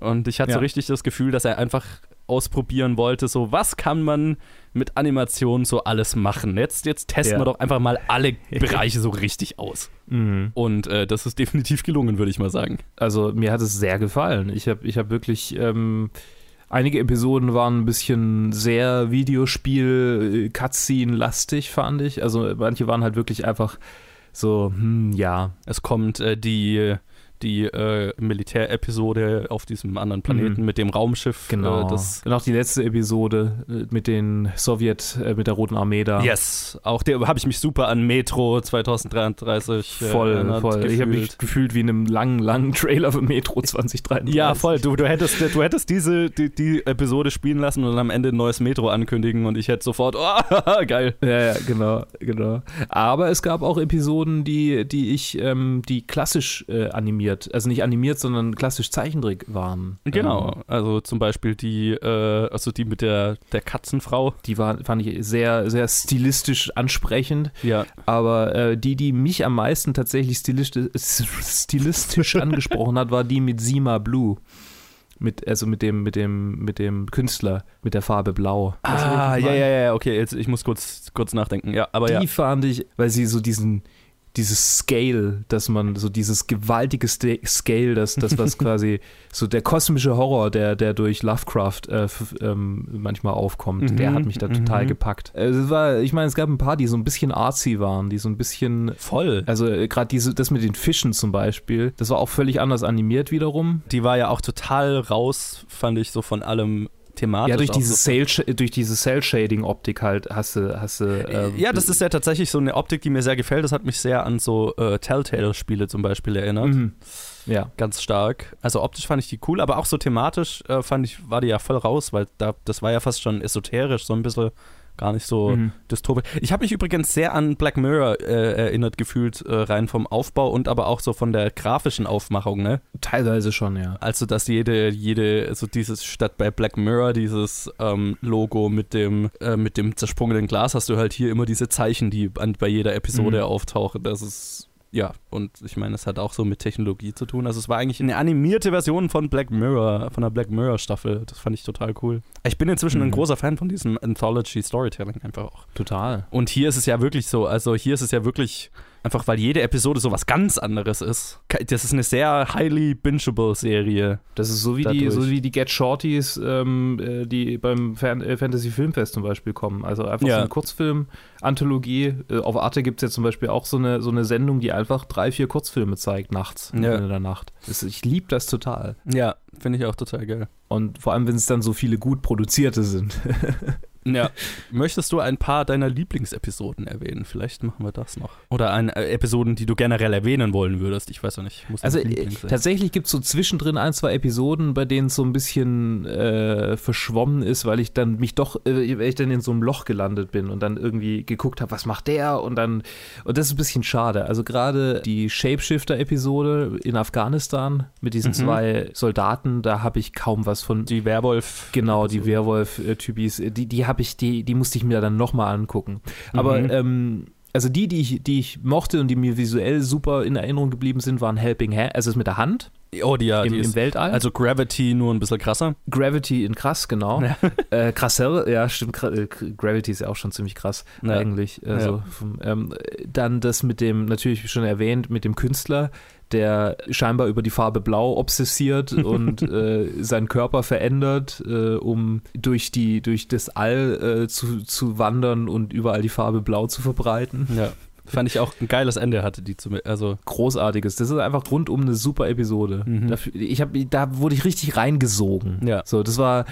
Und ich hatte so Ja. richtig das Gefühl, dass er einfach ausprobieren wollte, so was kann man mit Animation so alles machen. Jetzt, jetzt testen Ja. wir doch einfach mal alle Bereiche so richtig aus. Mhm. Und äh, das ist definitiv gelungen, würde ich mal sagen. Also mir hat es sehr gefallen. Ich habe ich hab wirklich, ähm, einige Episoden waren ein bisschen sehr Videospiel, äh, fand ich. Also manche waren halt wirklich einfach so, hm, ja. Es kommt äh, die, die äh, Militärepisode auf diesem anderen Planeten Mhm. mit dem Raumschiff. Genau. Äh, das Und auch die letzte Episode äh, mit den Sowjet, äh, mit der Roten Armee da. Yes, auch der habe ich mich super an Metro 2033 äh, Voll, erinnert, voll. Ich habe mich gefühlt. gefühlt wie in einem langen, langen Trailer für Metro 2033. Ja, voll. Du, du, hättest, du hättest diese die, die Episode spielen lassen und dann am Ende ein neues Metro ankündigen und ich hätte sofort, oh, geil. Ja, ja, genau, genau. Aber es gab auch Episoden, die, die ich, ähm, die klassisch äh, animiert, also nicht animiert, sondern klassisch Zeichentrick waren. Genau, Ähm, also zum Beispiel die, äh, also die mit der, der Katzenfrau. die war, fand ich sehr, sehr stilistisch ansprechend. Ja, Aber äh, die, die mich am meisten tatsächlich stilistisch, stilistisch angesprochen hat, war die mit Sima Blue. Mit, also mit dem, mit dem, mit dem Künstler, mit der Farbe Blau. Ah, ja, ja, ja, okay, jetzt, ich muss kurz, kurz nachdenken. Ja, aber die ja. fand ich, weil sie so diesen, dieses Scale, dass man so dieses gewaltige Scale, das, das was quasi so der kosmische Horror, der, der durch Lovecraft äh, ähm, manchmal aufkommt, Mhm, der hat mich da total mhm. gepackt. Äh, Es war, ich meine, es gab ein paar, die so ein bisschen artsy waren, die so ein bisschen Voll. also gerade diese, das mit den Fischen zum Beispiel, das war auch völlig anders animiert wiederum. Die war ja auch total raus, fand ich, so von allem thematisch. Ja, durch diese so. Cell, durch diese Cell-Shading-Optik halt hast du, hast du ähm, Ja, das ist ja tatsächlich so eine Optik, die mir sehr gefällt. Das hat mich sehr an so äh, Telltale-Spiele zum Beispiel erinnert. Mhm. Ja. Ganz stark. Also optisch fand ich die cool, aber auch so thematisch äh, fand ich, war die ja voll raus, weil da, das war ja fast schon esoterisch, so ein bisschen gar nicht so Mhm. dystopisch. Ich habe mich übrigens sehr an Black Mirror äh, erinnert gefühlt, äh, rein vom Aufbau und aber auch so von der grafischen Aufmachung, ne? Teilweise schon, ja. Also, dass jede, jede, also dieses, statt bei Black Mirror, dieses ähm, Logo mit dem, äh, mit dem zersprungenen Glas, hast du halt hier immer diese Zeichen, die an, bei jeder Episode Mhm. auftauchen. Das ist, ja, und ich meine, es hat auch so mit Technologie zu tun. Also, es war eigentlich eine animierte Version von Black Mirror, von der Black Mirror Staffel. Das fand ich total cool. Ich bin inzwischen ein Mhm. großer Fan von diesem Anthology Storytelling einfach auch. Total. Und hier ist es ja wirklich so, also hier ist es ja wirklich Einfach weil jede Episode so was ganz anderes ist. Das ist eine sehr highly bingeable Serie. Das ist so wie, die, so wie die Get Shorties, ähm, äh, die beim Fan äh, Fantasy Filmfest zum Beispiel kommen. Also einfach ja. so eine Kurzfilm-Anthologie. Äh, auf Arte gibt es ja zum Beispiel auch so eine, so eine Sendung, die einfach drei, vier Kurzfilme zeigt nachts, ja. in der Nacht. Das, ich liebe das total. Ja, finde ich auch total geil. Und vor allem, wenn es dann so viele gut produzierte sind. Ja. Möchtest du ein paar deiner Lieblingsepisoden erwähnen? Vielleicht machen wir das noch. Oder ein, äh, Episoden, die du generell erwähnen wollen würdest. Ich weiß ja nicht. also äh, tatsächlich gibt es so zwischendrin ein, zwei Episoden, bei denen es so ein bisschen äh, verschwommen ist, weil ich dann mich doch, äh, weil ich dann in so einem Loch gelandet bin und dann irgendwie geguckt habe, was macht der? Und dann, und das ist ein bisschen schade. Also gerade die Shapeshifter-Episode in Afghanistan mit diesen mhm. zwei Soldaten, da habe ich kaum was von. Die Werwolf. Genau, die Werwolf-Typis, die, die habe ich, die, die musste ich mir dann nochmal angucken. Aber mhm. ähm, also die, die ich, die ich mochte und die mir visuell super in Erinnerung geblieben sind, waren Helping Hand, also es mit der Hand. Oh, die, ja, im, die im Weltall. Also Gravity nur ein bisschen krasser. Gravity in krass, genau. Ja. Äh, krasser, ja, stimmt. Äh, Gravity ist ja auch schon ziemlich krass, ja. eigentlich. Also, ja. ähm, dann das mit dem, natürlich schon erwähnt, mit dem Künstler, der scheinbar über die Farbe Blau obsessiert und äh, seinen Körper verändert, äh, um durch, die, durch das All äh, zu, zu wandern und überall die Farbe Blau zu verbreiten. Ja. Fand ich auch ein geiles Ende hatte die zu also großartiges. Das ist einfach rundum eine super Episode. Mhm. Dafür, ich hab, da wurde ich richtig reingesogen. Ja. So, das war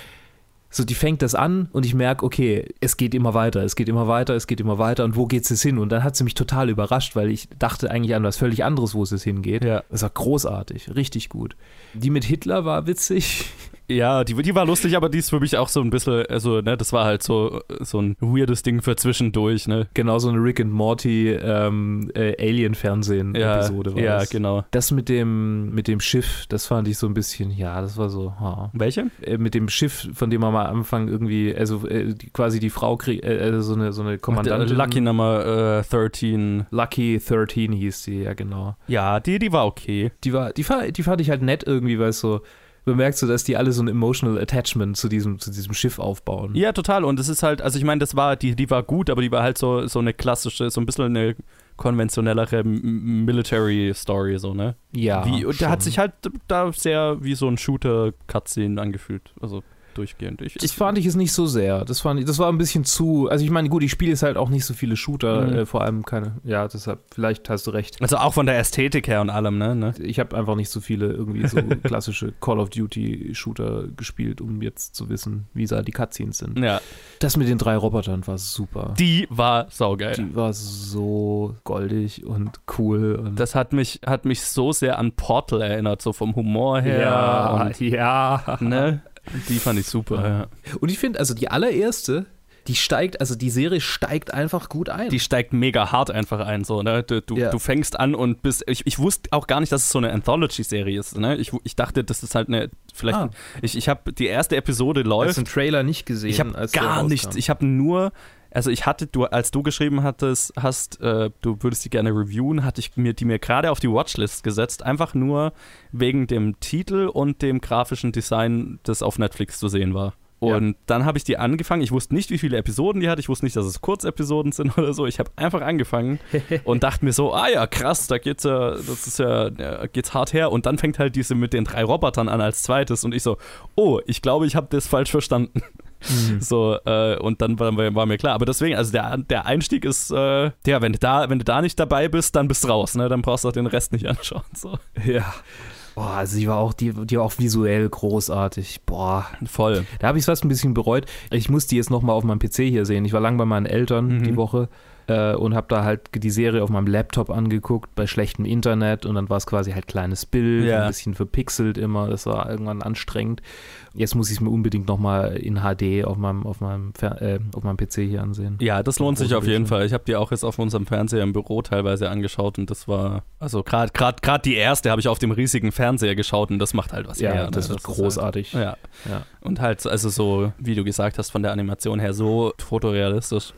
so, die fängt das an und ich merke, okay, es geht immer weiter, es geht immer weiter, es geht immer weiter und wo geht es jetzt hin? Und dann hat sie mich total überrascht, weil ich dachte eigentlich an was völlig anderes, wo es jetzt hingeht. Ja. Das war großartig, richtig gut. Die mit Hitler war witzig. Ja, die, die war lustig, aber die ist für mich auch so ein bisschen, also, ne, das war halt so, so ein weirdes Ding für zwischendurch, ne? Genau, so eine Rick and Morty ähm, äh, Alien-Fernsehen-Episode ja, war Ja, das. genau. Das mit dem, mit dem Schiff, das fand ich so ein bisschen, ja, das war so, ha. Welche? Äh, mit dem Schiff, von dem man mal am Anfang irgendwie, also äh, die, quasi die Frau kriegt, äh, also so eine, so eine Kommandantin. Lucky Nummer 13. Äh, Lucky 13 hieß sie, ja, genau. Ja, die, die war okay. Die war, die, die fand ich halt nett irgendwie, weil es so, bemerkst du, dass die alle so ein emotional Attachment zu diesem, zu diesem Schiff aufbauen. Ja, total. Und es ist halt, also ich meine, das war, die, die war gut, aber die war halt so, so eine klassische, so ein bisschen eine konventionellere Military-Story, so, ne? Ja. Wie, und der hat sich halt da sehr wie so ein Shooter-Cutscene angefühlt. Also durchgehend. Ich, ich fand ich es nicht so sehr. Das, fand ich, das war ein bisschen zu. Also ich meine, gut, ich spiele jetzt halt auch nicht so viele Shooter, mhm. äh, vor allem keine. Ja, deshalb, vielleicht hast du recht. Also auch von der Ästhetik her und allem, ne? ne? Ich habe einfach nicht so viele irgendwie so klassische Call of Duty Shooter gespielt, um jetzt zu wissen, wie da die Cutscenes sind. Ja. Das mit den drei Robotern war super. Die war saugeil. Die war so goldig und cool. Und das hat mich, hat mich so sehr an Portal erinnert, so vom Humor her. Ja, und, ja. Ne? Die fand ich super, ja. Und ich finde, also die allererste, die steigt, also die Serie steigt einfach gut ein. Die steigt mega hart einfach ein, so, ne? Du, du, ja. du fängst an und bist. Ich, ich wusste auch gar nicht, dass es so eine Anthology-Serie ist, ne? Ich, ich dachte, das ist halt eine. Vielleicht. Ah. Ich, ich habe die erste Episode läuft. Hast du einen Trailer nicht gesehen? Ich habe gar nichts. Ich habe nur also ich hatte, du, als du geschrieben hattest, hast, äh, du würdest die gerne reviewen, hatte ich mir die mir gerade auf die Watchlist gesetzt, einfach nur wegen dem Titel und dem grafischen Design, das auf Netflix zu sehen war. Und ja. dann habe ich die angefangen. Ich wusste nicht, wie viele Episoden die hat. Ich wusste nicht, dass es Kurzepisoden sind oder so. Ich habe einfach angefangen und dachte mir so, ah ja, krass, da geht's ja, das ist ja, geht's hart her. Und dann fängt halt diese mit den drei Robotern an als zweites. Und ich so, oh, ich glaube, ich habe das falsch verstanden. Mhm. So, äh, und dann war, war, mir klar. Aber deswegen, also der, der Einstieg ist, äh, ja, wenn du da, wenn du da nicht dabei bist, dann bist du raus, ne? Dann brauchst du auch den Rest nicht anschauen. So. Ja. Boah, also die war auch, die, die war auch visuell großartig. Boah. Voll. Da habe ich es fast ein bisschen bereut. Ich muss die jetzt nochmal auf meinem PC hier sehen. Ich war lang bei meinen Eltern mhm. die Woche äh, und habe da halt die Serie auf meinem Laptop angeguckt, bei schlechtem Internet und dann war es quasi halt kleines Bild, ja. ein bisschen verpixelt immer. Das war irgendwann anstrengend. Jetzt muss ich es mir unbedingt nochmal in HD auf meinem, auf meinem, äh, auf meinem PC hier ansehen. Ja, das lohnt sich auf jeden Fall. Ich habe die auch jetzt auf unserem Fernseher im Büro teilweise angeschaut und das war, also gerade gerade die erste habe ich auf dem riesigen Fernseher geschaut und das macht halt was ja, her. Ne? Das, wird großartig. Halt, ja. ja. Und halt, also so, wie du gesagt hast, von der Animation her so fotorealistisch.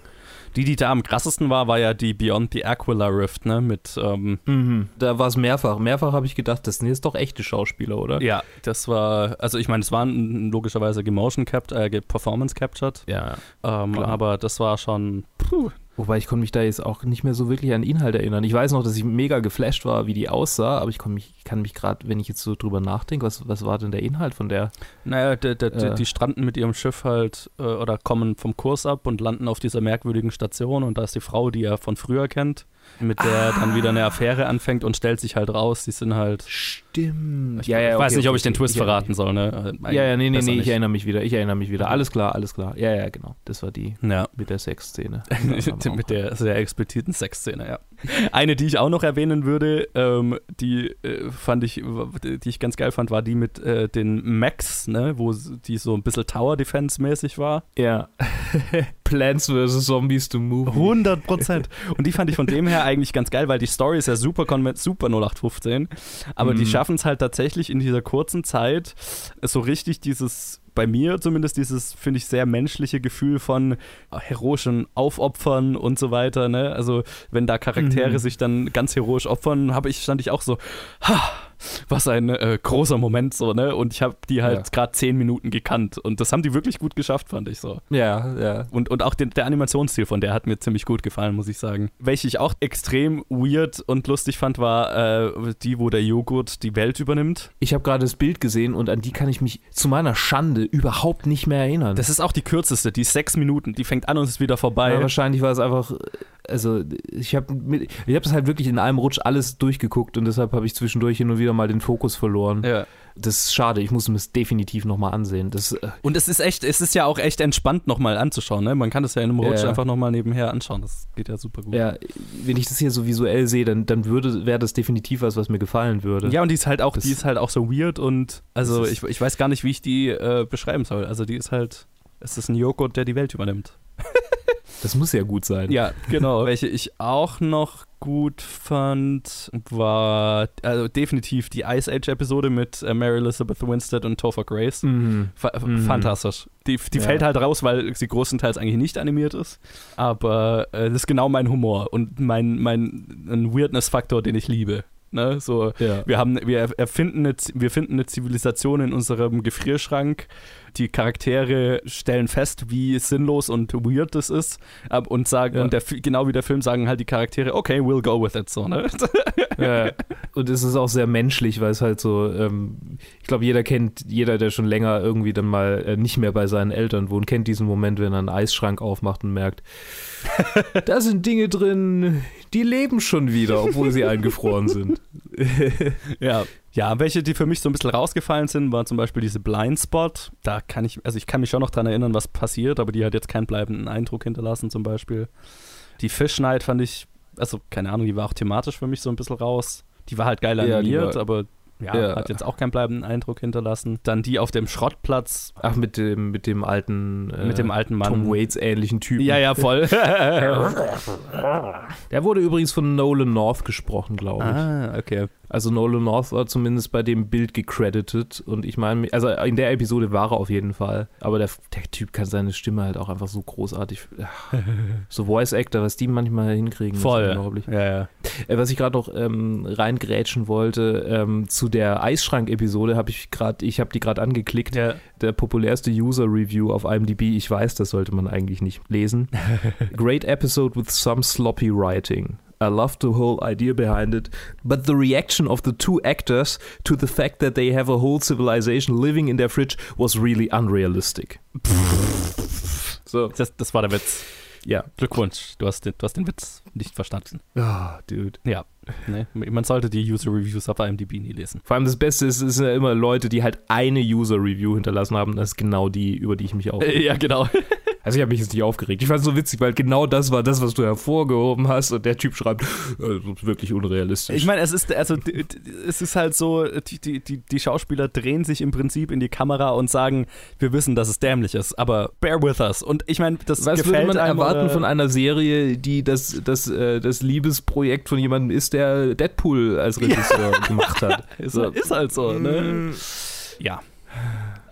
Die, die da am krassesten war, war ja die Beyond the Aquila Rift, ne? Mit, ähm mhm. Da war es mehrfach. Mehrfach habe ich gedacht, das sind jetzt doch echte Schauspieler, oder? Ja, das war, also ich meine, es waren logischerweise gemotion captured, äh, performance captured. Ja. Ähm, aber das war schon, puh, Wobei ich konnte mich da jetzt auch nicht mehr so wirklich an Inhalt erinnern. Ich weiß noch, dass ich mega geflasht war, wie die aussah, aber ich mich, kann mich gerade, wenn ich jetzt so drüber nachdenke, was, was war denn der Inhalt von der? Naja, de, de, de, äh. die stranden mit ihrem Schiff halt äh, oder kommen vom Kurs ab und landen auf dieser merkwürdigen Station und da ist die Frau, die er von früher kennt mit der ah. dann wieder eine Affäre anfängt und stellt sich halt raus, die sind halt. Stimmt. Ich, ja, ja, ich weiß nicht, ob ich den Twist verraten soll, ne? Äh, ja, ja, nee, nee, nee, ich erinnere mich wieder, ich erinnere mich wieder. Alles klar, alles klar. Ja, ja, genau. Das war die ja. mit der Sexszene. mit der sehr expliziten Sexszene, ja. Eine, die ich auch noch erwähnen würde, ähm, die äh, fand ich, die ich ganz geil fand, war die mit äh, den Max, ne, wo die so ein bisschen Tower Defense mäßig war. Ja. Plants vs. Zombies to Move. 100 Prozent. Und die fand ich von dem her eigentlich ganz geil, weil die Story ist ja super, super 0815. Aber mhm. die schaffen es halt tatsächlich in dieser kurzen Zeit so richtig dieses bei mir zumindest dieses, finde ich, sehr menschliche Gefühl von heroischen Aufopfern und so weiter. Ne? Also, wenn da Charaktere mhm. sich dann ganz heroisch opfern, habe ich, stand ich auch so, ha, was ein äh, großer Moment so, ne? Und ich habe die halt ja. gerade zehn Minuten gekannt. Und das haben die wirklich gut geschafft, fand ich so. Ja, ja. Und, und auch den, der Animationsstil von der hat mir ziemlich gut gefallen, muss ich sagen. Welche ich auch extrem weird und lustig fand, war äh, die, wo der Joghurt die Welt übernimmt. Ich habe gerade das Bild gesehen und an die kann ich mich zu meiner Schande überhaupt nicht mehr erinnern. Das ist auch die kürzeste, die ist sechs Minuten, die fängt an und ist wieder vorbei. Ja, wahrscheinlich war es einfach also ich habe ich habe es halt wirklich in einem Rutsch alles durchgeguckt und deshalb habe ich zwischendurch hin und wieder mal den Fokus verloren. Ja. Das ist schade, ich muss es definitiv nochmal ansehen. Das, äh und es ist echt, es ist ja auch echt entspannt nochmal anzuschauen, ne? Man kann das ja in einem Rutsch ja. einfach nochmal nebenher anschauen. Das geht ja super gut. Ja, wenn ich das hier so visuell sehe, dann, dann würde, wäre das definitiv was, was mir gefallen würde. Ja, und die ist halt auch, das, die ist halt auch so weird und also ich, ich weiß gar nicht, wie ich die äh, beschreiben soll. Also die ist halt, es ist ein Joghurt, der die Welt übernimmt. Das muss ja gut sein. Ja, genau. Welche ich auch noch gut fand, war also definitiv die Ice Age-Episode mit äh, Mary Elizabeth Winstead und Topher Grace. Mhm. mhm. Fantastisch. Die, die ja. fällt halt raus, weil sie größtenteils eigentlich nicht animiert ist. Aber äh, das ist genau mein Humor und mein, mein Weirdness-Faktor, den ich liebe. Ne? So, ja. wir, haben, wir, erfinden eine, wir finden eine Zivilisation in unserem Gefrierschrank die Charaktere stellen fest, wie sinnlos und weird das ist und sagen, ja. und der, genau wie der Film sagen halt die Charaktere, okay, we'll go with it, so, ne? Ja, und es ist auch sehr menschlich, weil es halt so, ähm, ich glaube, jeder kennt, jeder, der schon länger irgendwie dann mal äh, nicht mehr bei seinen Eltern wohnt, kennt diesen Moment, wenn er einen Eisschrank aufmacht und merkt, da sind Dinge drin, die leben schon wieder, obwohl sie eingefroren sind. ja. Ja, welche, die für mich so ein bisschen rausgefallen sind, war zum Beispiel diese Blindspot. Da kann ich, also ich kann mich schon noch dran erinnern, was passiert, aber die hat jetzt keinen bleibenden Eindruck hinterlassen, zum Beispiel. Die Fish Night fand ich, also keine Ahnung, die war auch thematisch für mich so ein bisschen raus. Die war halt geil animiert, ja, aber ja, ja, hat jetzt auch keinen bleibenden Eindruck hinterlassen. Dann die auf dem Schrottplatz. Ach, mit dem, mit dem alten, äh, mit dem alten Mann. Tom Waits ähnlichen Typen. Ja, ja, voll. Der wurde übrigens von Nolan North gesprochen, glaube ich. Ah, okay. Also Nolan North war zumindest bei dem Bild gecredited und ich meine, also in der Episode war er auf jeden Fall, aber der, der Typ kann seine Stimme halt auch einfach so großartig, so Voice Actor, was die manchmal hinkriegen. Voll. unglaublich. Ja, ja. Äh, was ich gerade noch ähm, reingrätschen wollte, ähm, zu der Eisschrank-Episode habe ich gerade, ich habe die gerade angeklickt, ja. der populärste User-Review auf IMDb, ich weiß, das sollte man eigentlich nicht lesen. Great episode with some sloppy writing. I love the whole idea behind it, but the reaction of the two actors to the fact that they have a whole civilization living in their fridge was really unrealistic. so. Das, das war der Witz. Ja. Glückwunsch, du hast den, du hast den Witz nicht verstanden. Ah, oh, dude. Ja. Nee, man sollte die User-Reviews auf IMDb nie lesen. Vor allem das Beste ist, es sind ja immer Leute, die halt eine User-Review hinterlassen haben. Das ist genau die, über die ich mich auch. Ja, genau. Also ich habe mich jetzt nicht aufgeregt. Ich fand es so witzig, weil genau das war das, was du hervorgehoben hast und der Typ schreibt, äh, wirklich unrealistisch. Ich meine, es ist also es ist halt so, die, die, die Schauspieler drehen sich im Prinzip in die Kamera und sagen, wir wissen, dass es dämlich ist, aber bear with us. Und ich meine, das Was gefällt würde man erwarten von einer Serie, die das, das, äh, das Liebesprojekt von jemandem ist, der Deadpool als Regisseur gemacht hat. ist, so. ist halt so, ne? Mm. Ja.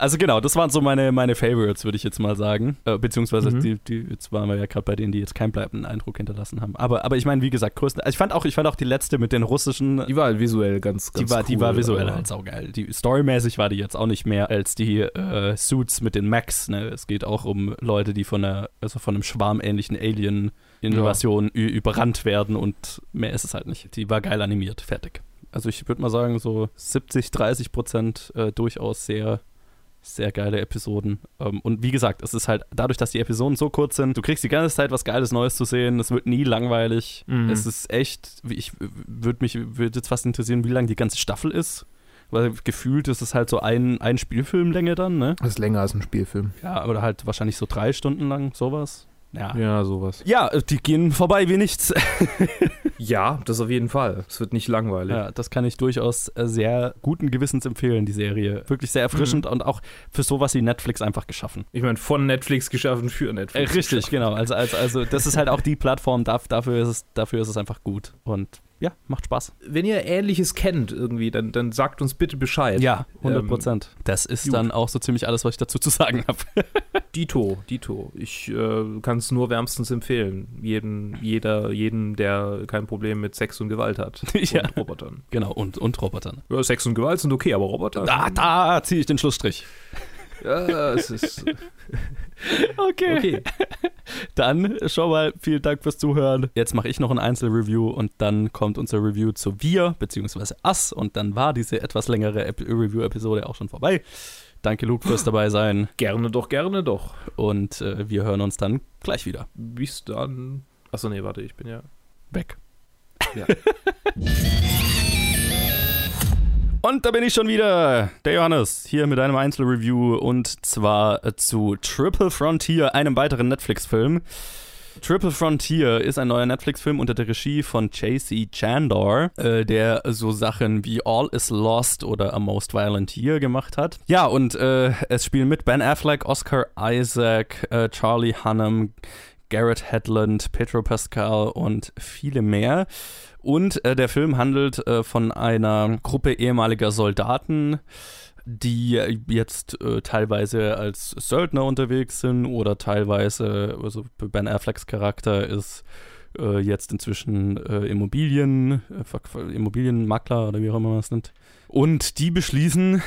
Also genau, das waren so meine, meine Favorites, würde ich jetzt mal sagen. Äh, beziehungsweise mhm. die, die, jetzt waren wir ja gerade bei denen, die jetzt keinen bleibenden Eindruck hinterlassen haben. Aber, aber ich meine, wie gesagt, größten. Also ich fand auch, ich fand auch die letzte mit den russischen. Die war halt visuell ganz, ganz die war, cool, Die war visuell halt saugeil. Die storymäßig war die jetzt auch nicht mehr als die äh, Suits mit den Max. Ne? Es geht auch um Leute, die von einer, also von einem schwarmähnlichen Alien Invasion ja. überrannt werden und mehr ist es halt nicht. Die war geil animiert, fertig. Also ich würde mal sagen, so 70, 30 Prozent äh, durchaus sehr sehr geile Episoden. Ähm, und wie gesagt, es ist halt dadurch, dass die Episoden so kurz sind, du kriegst die ganze Zeit was Geiles Neues zu sehen. Es wird nie langweilig. Mhm. Es ist echt, ich würde mich würde jetzt fast interessieren, wie lang die ganze Staffel ist. Weil gefühlt ist es halt so ein, ein Spielfilmlänge dann, ne? Das ist länger als ein Spielfilm. Ja, oder halt wahrscheinlich so drei Stunden lang, sowas. Ja. ja, sowas. Ja, die gehen vorbei wie nichts. ja, das auf jeden Fall. Es wird nicht langweilig. Ja, das kann ich durchaus äh, sehr guten Gewissens empfehlen, die Serie. Wirklich sehr erfrischend mhm. und auch für sowas wie Netflix einfach geschaffen. Ich meine, von Netflix geschaffen für Netflix. Äh, richtig, geschaffen. genau. Also, also, also das ist halt auch die Plattform, dafür ist es, dafür ist es einfach gut. Und ja, macht Spaß. Wenn ihr Ähnliches kennt irgendwie, dann, dann sagt uns bitte Bescheid. Ja, 100 Prozent. Ähm, das ist gut. dann auch so ziemlich alles, was ich dazu zu sagen habe. Dito, Dito. Ich äh, kann es nur wärmstens empfehlen. Jeden, jeder, jeden, der kein Problem mit Sex und Gewalt hat. ja. Und Robotern. Genau, und, und Robotern. Ja, Sex und Gewalt sind okay, aber Roboter. Da, da ziehe ich den Schlussstrich. Ja, es ist. okay. okay. Dann schon mal vielen Dank fürs Zuhören. Jetzt mache ich noch ein Einzelreview und dann kommt unser Review zu Wir bzw. Us und dann war diese etwas längere Review-Episode auch schon vorbei. Danke, Luke, fürs dabei sein. Gerne doch, gerne doch. Und äh, wir hören uns dann gleich wieder. Bis dann. Achso, nee, warte, ich bin ja weg. Ja. Und da bin ich schon wieder, der Johannes, hier mit einem Einzelreview und zwar zu Triple Frontier, einem weiteren Netflix-Film. Triple Frontier ist ein neuer Netflix-Film unter der Regie von J.C. Chandor, äh, der so Sachen wie All is Lost oder A Most Violent Year gemacht hat. Ja, und äh, es spielen mit Ben Affleck, Oscar Isaac, äh, Charlie Hunnam, Garrett Hedlund, Pedro Pascal und viele mehr. Und äh, der Film handelt äh, von einer Gruppe ehemaliger Soldaten, die jetzt äh, teilweise als Söldner unterwegs sind oder teilweise, also Ben Afflecks Charakter ist äh, jetzt inzwischen äh, Immobilien, äh, Immobilienmakler oder wie auch immer man es nennt. Und die beschließen,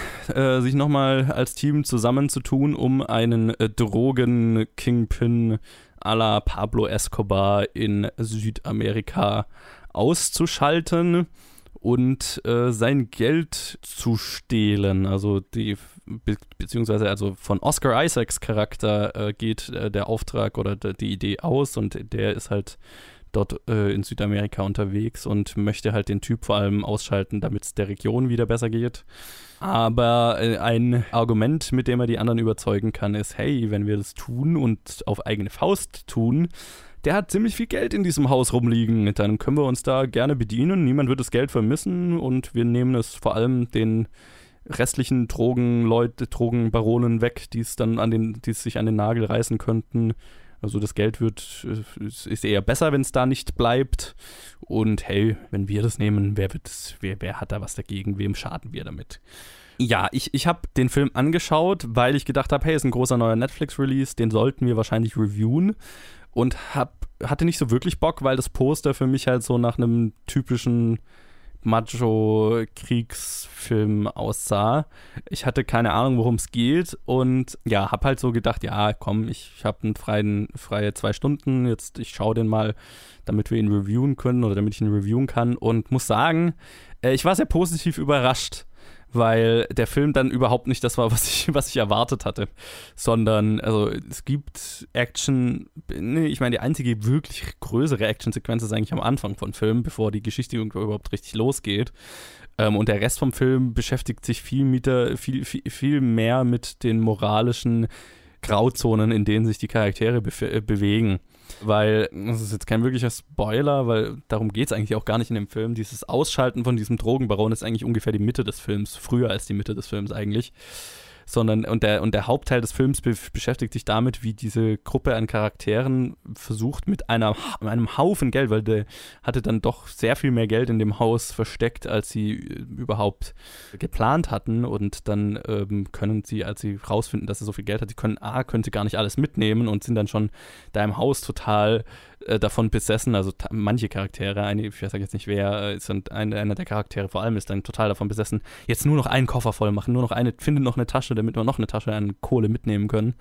sich nochmal als Team zusammenzutun, um einen Drogen-Kingpin à la Pablo Escobar in Südamerika auszuschalten und äh, sein Geld zu stehlen. Also die be beziehungsweise also von Oscar Isaacs Charakter äh, geht äh, der Auftrag oder die Idee aus und der ist halt dort äh, in Südamerika unterwegs und möchte halt den Typ vor allem ausschalten, damit es der Region wieder besser geht. Aber äh, ein Argument, mit dem er die anderen überzeugen kann, ist, hey, wenn wir das tun und auf eigene Faust tun, der hat ziemlich viel Geld in diesem Haus rumliegen. Dann können wir uns da gerne bedienen. Niemand wird das Geld vermissen und wir nehmen es vor allem den restlichen Drogenleute, Drogenbaronen weg, die es dann an den, die sich an den Nagel reißen könnten. Also das Geld wird, äh, ist eher besser, wenn es da nicht bleibt. Und hey, wenn wir das nehmen, wer wird wer, wer hat da was dagegen? Wem schaden wir damit? Ja, ich, ich habe den Film angeschaut, weil ich gedacht habe, hey, ist ein großer neuer Netflix-Release, den sollten wir wahrscheinlich reviewen und hab, hatte nicht so wirklich Bock, weil das Poster für mich halt so nach einem typischen Macho-Kriegsfilm aussah. Ich hatte keine Ahnung, worum es geht und ja, hab halt so gedacht, ja, komm, ich habe einen freien, freie zwei Stunden, jetzt ich schaue den mal, damit wir ihn reviewen können oder damit ich ihn reviewen kann und muss sagen, äh, ich war sehr positiv überrascht weil der Film dann überhaupt nicht das war, was ich, was ich erwartet hatte. Sondern, also es gibt Action, nee, ich meine, die einzige wirklich größere Actionsequenz ist eigentlich am Anfang von Film, bevor die Geschichte überhaupt richtig losgeht. Ähm, und der Rest vom Film beschäftigt sich viel, mit der, viel, viel, viel mehr mit den moralischen Grauzonen, in denen sich die Charaktere be bewegen. Weil, das ist jetzt kein wirklicher Spoiler, weil darum geht es eigentlich auch gar nicht in dem Film. Dieses Ausschalten von diesem Drogenbaron ist eigentlich ungefähr die Mitte des Films, früher als die Mitte des Films eigentlich sondern und der, und der Hauptteil des Films be beschäftigt sich damit, wie diese Gruppe an Charakteren versucht mit einer, einem Haufen Geld, weil der hatte dann doch sehr viel mehr Geld in dem Haus versteckt, als sie äh, überhaupt geplant hatten. Und dann ähm, können sie, als sie rausfinden, dass er so viel Geld hat, sie können, A, können sie gar nicht alles mitnehmen und sind dann schon da im Haus total äh, davon besessen, also manche Charaktere, eine, ich weiß jetzt nicht wer, ist ein, einer der Charaktere vor allem ist dann total davon besessen, jetzt nur noch einen Koffer voll machen, nur noch eine, findet noch eine Tasche, damit wir noch eine Tasche an Kohle mitnehmen können.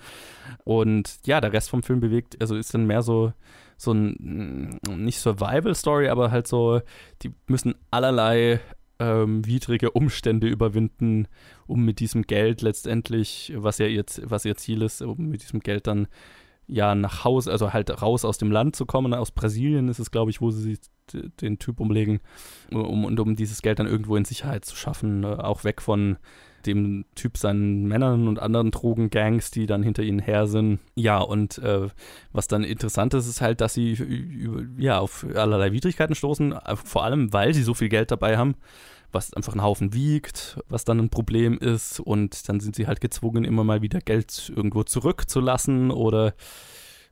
Und ja, der Rest vom Film bewegt, also ist dann mehr so, so ein, nicht Survival-Story, aber halt so, die müssen allerlei ähm, widrige Umstände überwinden, um mit diesem Geld letztendlich, was ja ihr, was ihr Ziel ist, um mit diesem Geld dann ja nach Hause, also halt raus aus dem Land zu kommen. Aus Brasilien ist es, glaube ich, wo sie den Typ umlegen, um, und um dieses Geld dann irgendwo in Sicherheit zu schaffen, äh, auch weg von dem Typ seinen Männern und anderen Drogengangs, die dann hinter ihnen her sind. Ja, und äh, was dann interessant ist, ist halt, dass sie ja auf allerlei Widrigkeiten stoßen, äh, vor allem weil sie so viel Geld dabei haben was einfach einen Haufen wiegt, was dann ein Problem ist. Und dann sind sie halt gezwungen, immer mal wieder Geld irgendwo zurückzulassen oder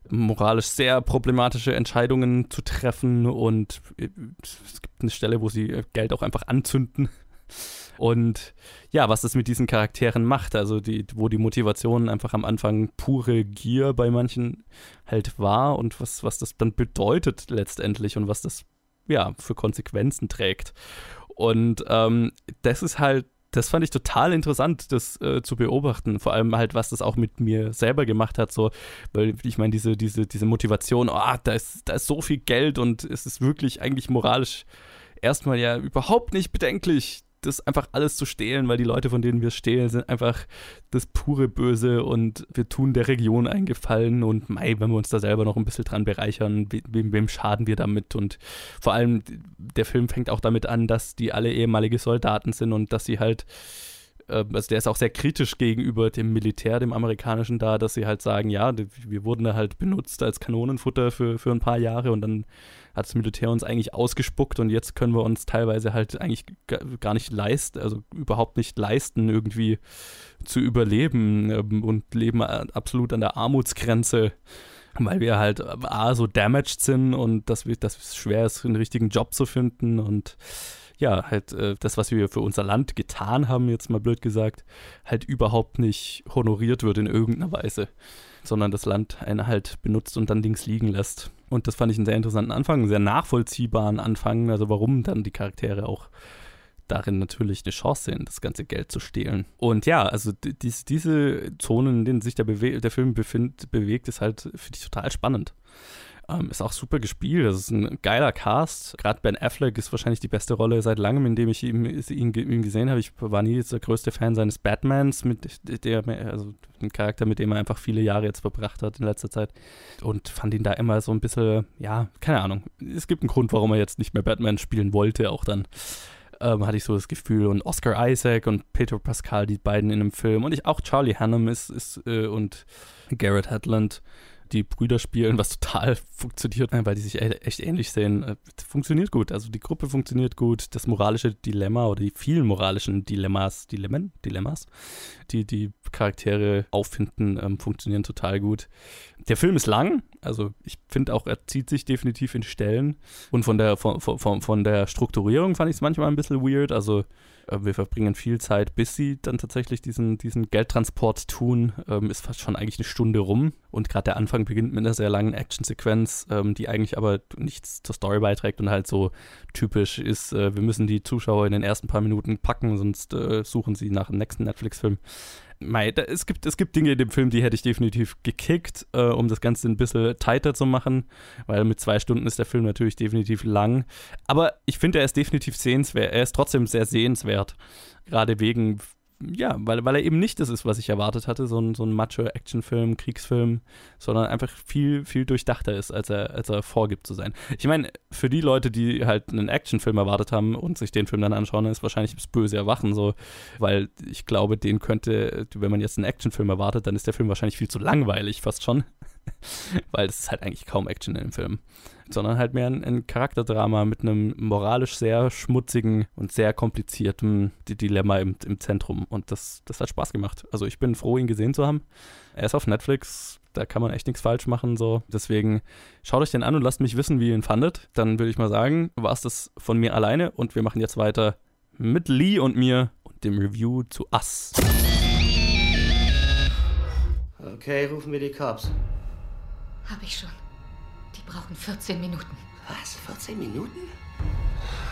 moralisch sehr problematische Entscheidungen zu treffen. Und äh, es gibt eine Stelle, wo sie Geld auch einfach anzünden. Und ja, was das mit diesen Charakteren macht, also die, wo die Motivation einfach am Anfang pure Gier bei manchen halt war und was, was das dann bedeutet letztendlich und was das ja für Konsequenzen trägt. Und ähm, das ist halt, das fand ich total interessant, das äh, zu beobachten. Vor allem halt, was das auch mit mir selber gemacht hat. So, weil ich meine, diese, diese, diese Motivation, oh, da ist, da ist so viel Geld und es ist wirklich eigentlich moralisch erstmal ja überhaupt nicht bedenklich, das einfach alles zu stehlen, weil die Leute, von denen wir stehlen, sind einfach das pure Böse und wir tun der Region einen Gefallen und mei, wenn wir uns da selber noch ein bisschen dran bereichern, wem, wem schaden wir damit? Und vor allem, der Film fängt auch damit an, dass die alle ehemalige Soldaten sind und dass sie halt äh, also der ist auch sehr kritisch gegenüber dem Militär, dem amerikanischen da, dass sie halt sagen, ja, wir wurden da halt benutzt als Kanonenfutter für, für ein paar Jahre und dann hat das Militär uns eigentlich ausgespuckt und jetzt können wir uns teilweise halt eigentlich gar nicht leisten, also überhaupt nicht leisten, irgendwie zu überleben ähm, und leben absolut an der Armutsgrenze weil wir halt A, so damaged sind und dass, wir, dass es schwer ist, einen richtigen Job zu finden und ja, halt äh, das, was wir für unser Land getan haben, jetzt mal blöd gesagt, halt überhaupt nicht honoriert wird in irgendeiner Weise, sondern das Land einen halt benutzt und dann links liegen lässt. Und das fand ich einen sehr interessanten Anfang, einen sehr nachvollziehbaren Anfang, also warum dann die Charaktere auch darin natürlich eine Chance sehen, das ganze Geld zu stehlen. Und ja, also dies, diese Zonen, in denen sich der, Bewe der Film befind, bewegt, ist halt, finde ich, total spannend. Ähm, ist auch super gespielt. Das ist ein geiler Cast. Gerade Ben Affleck ist wahrscheinlich die beste Rolle seit langem, in dem ich ihn, ihn, ihn gesehen habe. Ich war nie der größte Fan seines Batmans, mit der, also ein Charakter, mit dem er einfach viele Jahre jetzt verbracht hat in letzter Zeit. Und fand ihn da immer so ein bisschen, ja, keine Ahnung. Es gibt einen Grund, warum er jetzt nicht mehr Batman spielen wollte, auch dann. Ähm, hatte ich so das Gefühl. Und Oscar Isaac und Pedro Pascal, die beiden in einem Film. Und ich auch Charlie Hunnam ist, ist äh, und Garrett Hedlund die Brüder spielen, was total funktioniert, weil die sich echt ähnlich sehen. Äh, funktioniert gut. Also die Gruppe funktioniert gut. Das moralische Dilemma oder die vielen moralischen Dilemmas, Dilemmen, Dilemmas, die die Charaktere auffinden, ähm, funktionieren total gut. Der Film ist lang, also ich finde auch, er zieht sich definitiv in Stellen. Und von der, von, von, von der Strukturierung fand ich es manchmal ein bisschen weird. Also äh, wir verbringen viel Zeit, bis sie dann tatsächlich diesen, diesen Geldtransport tun. Ähm, ist fast schon eigentlich eine Stunde rum. Und gerade der Anfang beginnt mit einer sehr langen Actionsequenz, ähm, die eigentlich aber nichts zur Story beiträgt und halt so typisch ist, äh, wir müssen die Zuschauer in den ersten paar Minuten packen, sonst äh, suchen sie nach dem nächsten Netflix-Film. Mei, da, es, gibt, es gibt Dinge in dem Film, die hätte ich definitiv gekickt, äh, um das Ganze ein bisschen tighter zu machen, weil mit zwei Stunden ist der Film natürlich definitiv lang. Aber ich finde, er ist definitiv sehenswert. Er ist trotzdem sehr sehenswert. Gerade wegen ja, weil, weil er eben nicht das ist, was ich erwartet hatte, so ein, so ein Macho-Action-Film, Kriegsfilm, sondern einfach viel, viel durchdachter ist, als er, als er vorgibt zu sein. Ich meine, für die Leute, die halt einen Actionfilm erwartet haben und sich den Film dann anschauen, ist wahrscheinlich das böse Erwachen so, weil ich glaube, den könnte, wenn man jetzt einen Actionfilm erwartet, dann ist der Film wahrscheinlich viel zu langweilig, fast schon. weil es ist halt eigentlich kaum Action in dem Film sondern halt mehr ein, ein, Charakterdrama mit einem moralisch sehr schmutzigen und sehr komplizierten Dilemma im, im Zentrum. Und das, das hat Spaß gemacht. Also ich bin froh, ihn gesehen zu haben. Er ist auf Netflix, da kann man echt nichts falsch machen. So. Deswegen schaut euch den an und lasst mich wissen, wie ihr ihn fandet. Dann würde ich mal sagen, war es das von mir alleine und wir machen jetzt weiter mit Lee und mir und dem Review zu Us. Okay, rufen wir die Cops. Hab ich schon. Die brauchen 14 Minuten. Was? 14 Minuten?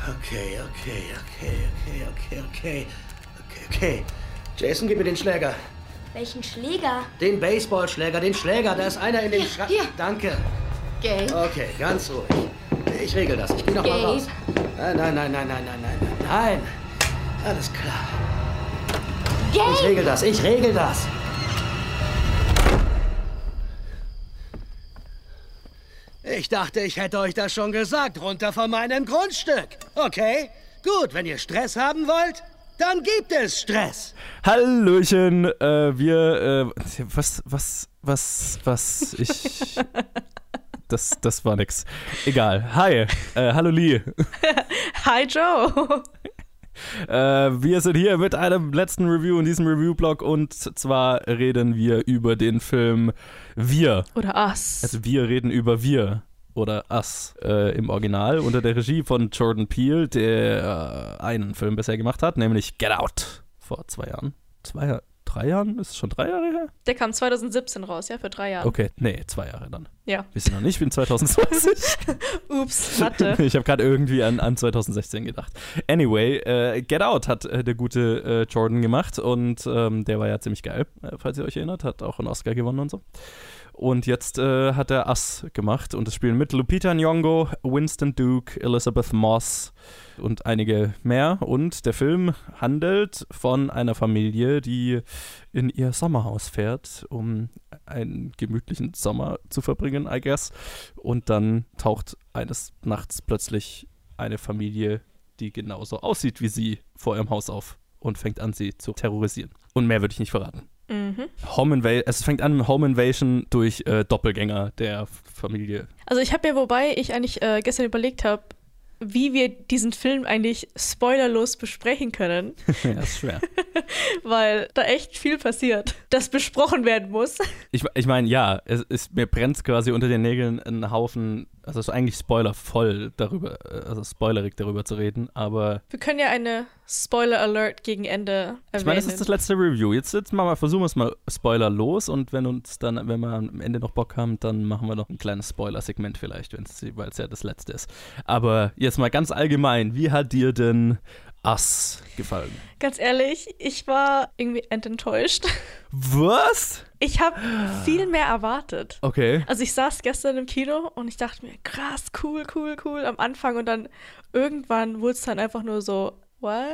Okay, okay, okay, okay, okay, okay. Okay, okay. Jason, gib mir den Schläger. Welchen Schläger? Den Baseballschläger, den Schläger. Da ist einer in dem Schra... Hier. Danke. Gay. Okay, ganz ruhig. Ich regel das. Ich gehe noch Gabe. mal raus. Ah, nein, nein, nein, nein, nein, nein, nein, nein. Alles klar. Gabe. Ich regel das. Ich regel das. Ich dachte, ich hätte euch das schon gesagt. Runter von meinem Grundstück. Okay? Gut, wenn ihr Stress haben wollt, dann gibt es Stress. Hallöchen, äh, wir, äh, was, was, was, was, ich, das, das war nix. Egal. Hi, äh, hallo Lee. Hi Joe. Äh, wir sind hier mit einem letzten Review in diesem Review-Blog und zwar reden wir über den Film Wir. Oder Us. Also wir reden über Wir oder Us äh, im Original unter der Regie von Jordan Peele, der äh, einen Film bisher gemacht hat, nämlich Get Out vor zwei Jahren. Zwei, drei Jahren? Ist es schon drei Jahre her? Der kam 2017 raus, ja, für drei Jahre. Okay, nee, zwei Jahre dann. Ja. Wir sind noch nicht, ich bin 2020. Ups, Mathe. ich habe gerade irgendwie an, an 2016 gedacht. Anyway, äh, Get Out hat äh, der gute äh, Jordan gemacht und ähm, der war ja ziemlich geil, äh, falls ihr euch erinnert, hat auch einen Oscar gewonnen und so. Und jetzt äh, hat er Us gemacht und es spielen mit Lupita Nyong'o, Winston Duke, Elizabeth Moss und einige mehr. Und der Film handelt von einer Familie, die in ihr Sommerhaus fährt, um einen gemütlichen Sommer zu verbringen, I guess. Und dann taucht eines Nachts plötzlich eine Familie, die genauso aussieht wie sie, vor ihrem Haus auf und fängt an, sie zu terrorisieren. Und mehr würde ich nicht verraten. Mhm. Home Invasion, es fängt an mit Home Invasion durch äh, Doppelgänger der Familie. Also ich habe mir, wobei ich eigentlich äh, gestern überlegt habe, wie wir diesen Film eigentlich spoilerlos besprechen können, ja, ist schwer. weil da echt viel passiert, das besprochen werden muss. Ich, ich meine, ja, es ist, mir brennt quasi unter den Nägeln ein Haufen, also es ist eigentlich spoilervoll darüber, also spoilerig darüber zu reden, aber Wir können ja eine Spoiler-Alert gegen Ende erwähnen. ich meine, das ist das letzte Review. Jetzt, jetzt machen wir, versuchen wir es mal spoilerlos und wenn uns dann, wenn wir am Ende noch Bock haben, dann machen wir noch ein kleines Spoiler-Segment vielleicht, weil es ja das letzte ist. Aber jetzt mal ganz allgemein, wie hat dir denn Us gefallen? Ganz ehrlich, ich war irgendwie enttäuscht. Was? Ich habe viel mehr erwartet. Okay. Also ich saß gestern im Kino und ich dachte mir, krass, cool, cool, cool am Anfang und dann irgendwann wurde es dann einfach nur so, what?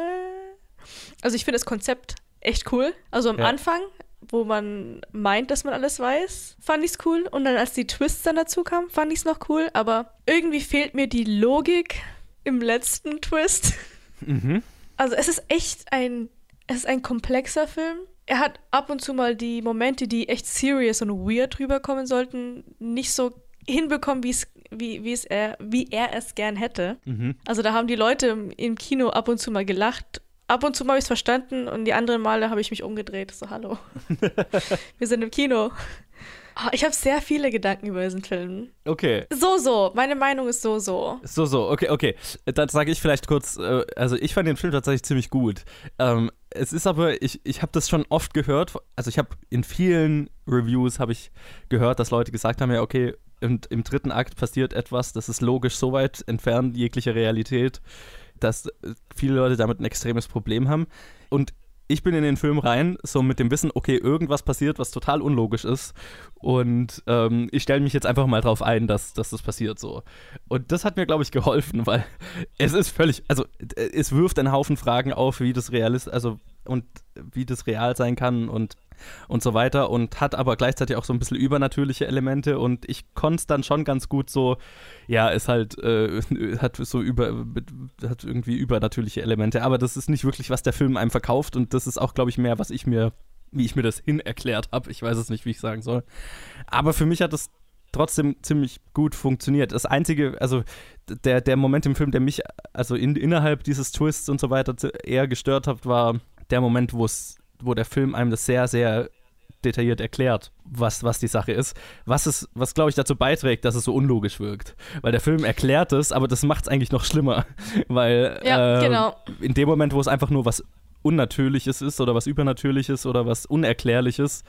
Also ich finde das Konzept echt cool. Also am Ja. Anfang, wo man meint, dass man alles weiß, fand ich es cool und dann als die Twists dann dazu kamen, fand ich es noch cool, aber irgendwie fehlt mir die Logik im letzten Twist. Mhm. Also es ist echt ein, es ist ein komplexer Film. Er hat ab und zu mal die Momente, die echt serious und weird rüberkommen sollten, nicht so hinbekommen, wie es wie, wie es er, wie er es gern hätte. Mhm. Also da haben die Leute im, im Kino ab und zu mal gelacht. Ab und zu mal habe ich es verstanden und die anderen Male habe ich mich umgedreht. So, hallo. Wir sind im Kino. Ah, ich habe sehr viele Gedanken über diesen Film. Okay. So, so. Meine Meinung ist so, so. So, so, okay, okay. Dann sage ich vielleicht kurz, äh, also ich fand den Film tatsächlich ziemlich gut. Ähm, es ist aber, ich, ich habe das schon oft gehört, also ich habe in vielen Reviews habe ich gehört, dass Leute gesagt haben, ja, okay, und im dritten Akt passiert etwas, das ist logisch so weit entfernt jeglicher Realität, dass äh, viele Leute damit ein extremes Problem haben. Und ich bin in den Film rein, so mit dem Wissen, okay, irgendwas passiert, was total unlogisch ist. Und ähm, ich stelle mich jetzt einfach mal drauf ein, dass, dass das passiert so. Und das hat mir, glaube ich, geholfen, weil es ist völlig, also es wirft einen Haufen Fragen auf, wie das real ist, also und wie das real sein kann und und so weiter und hat aber gleichzeitig auch so ein bisschen übernatürliche Elemente und ich konnte es dann schon ganz gut so, ja, ist halt, äh, hat so über, hat irgendwie übernatürliche Elemente, aber das ist nicht wirklich, was der Film einem verkauft und das ist auch, glaube ich, mehr, was ich mir, wie ich mir das hin erklärt habe. Ich weiß es nicht, wie ich sagen soll. Aber für mich hat es trotzdem ziemlich gut funktioniert. Das einzige, also der, der Moment im Film, der mich also in, innerhalb dieses Twists und so weiter eher gestört hat, war der Moment, wo es wo der Film einem das sehr, sehr detailliert erklärt, was, was die Sache ist. Was es, was glaube ich dazu beiträgt, dass es so unlogisch wirkt. Weil der Film erklärt es, aber das macht es eigentlich noch schlimmer. Weil Ja, äh, genau. in dem Moment, wo es einfach nur was Unnatürliches ist oder was Übernatürliches oder was Unerklärliches,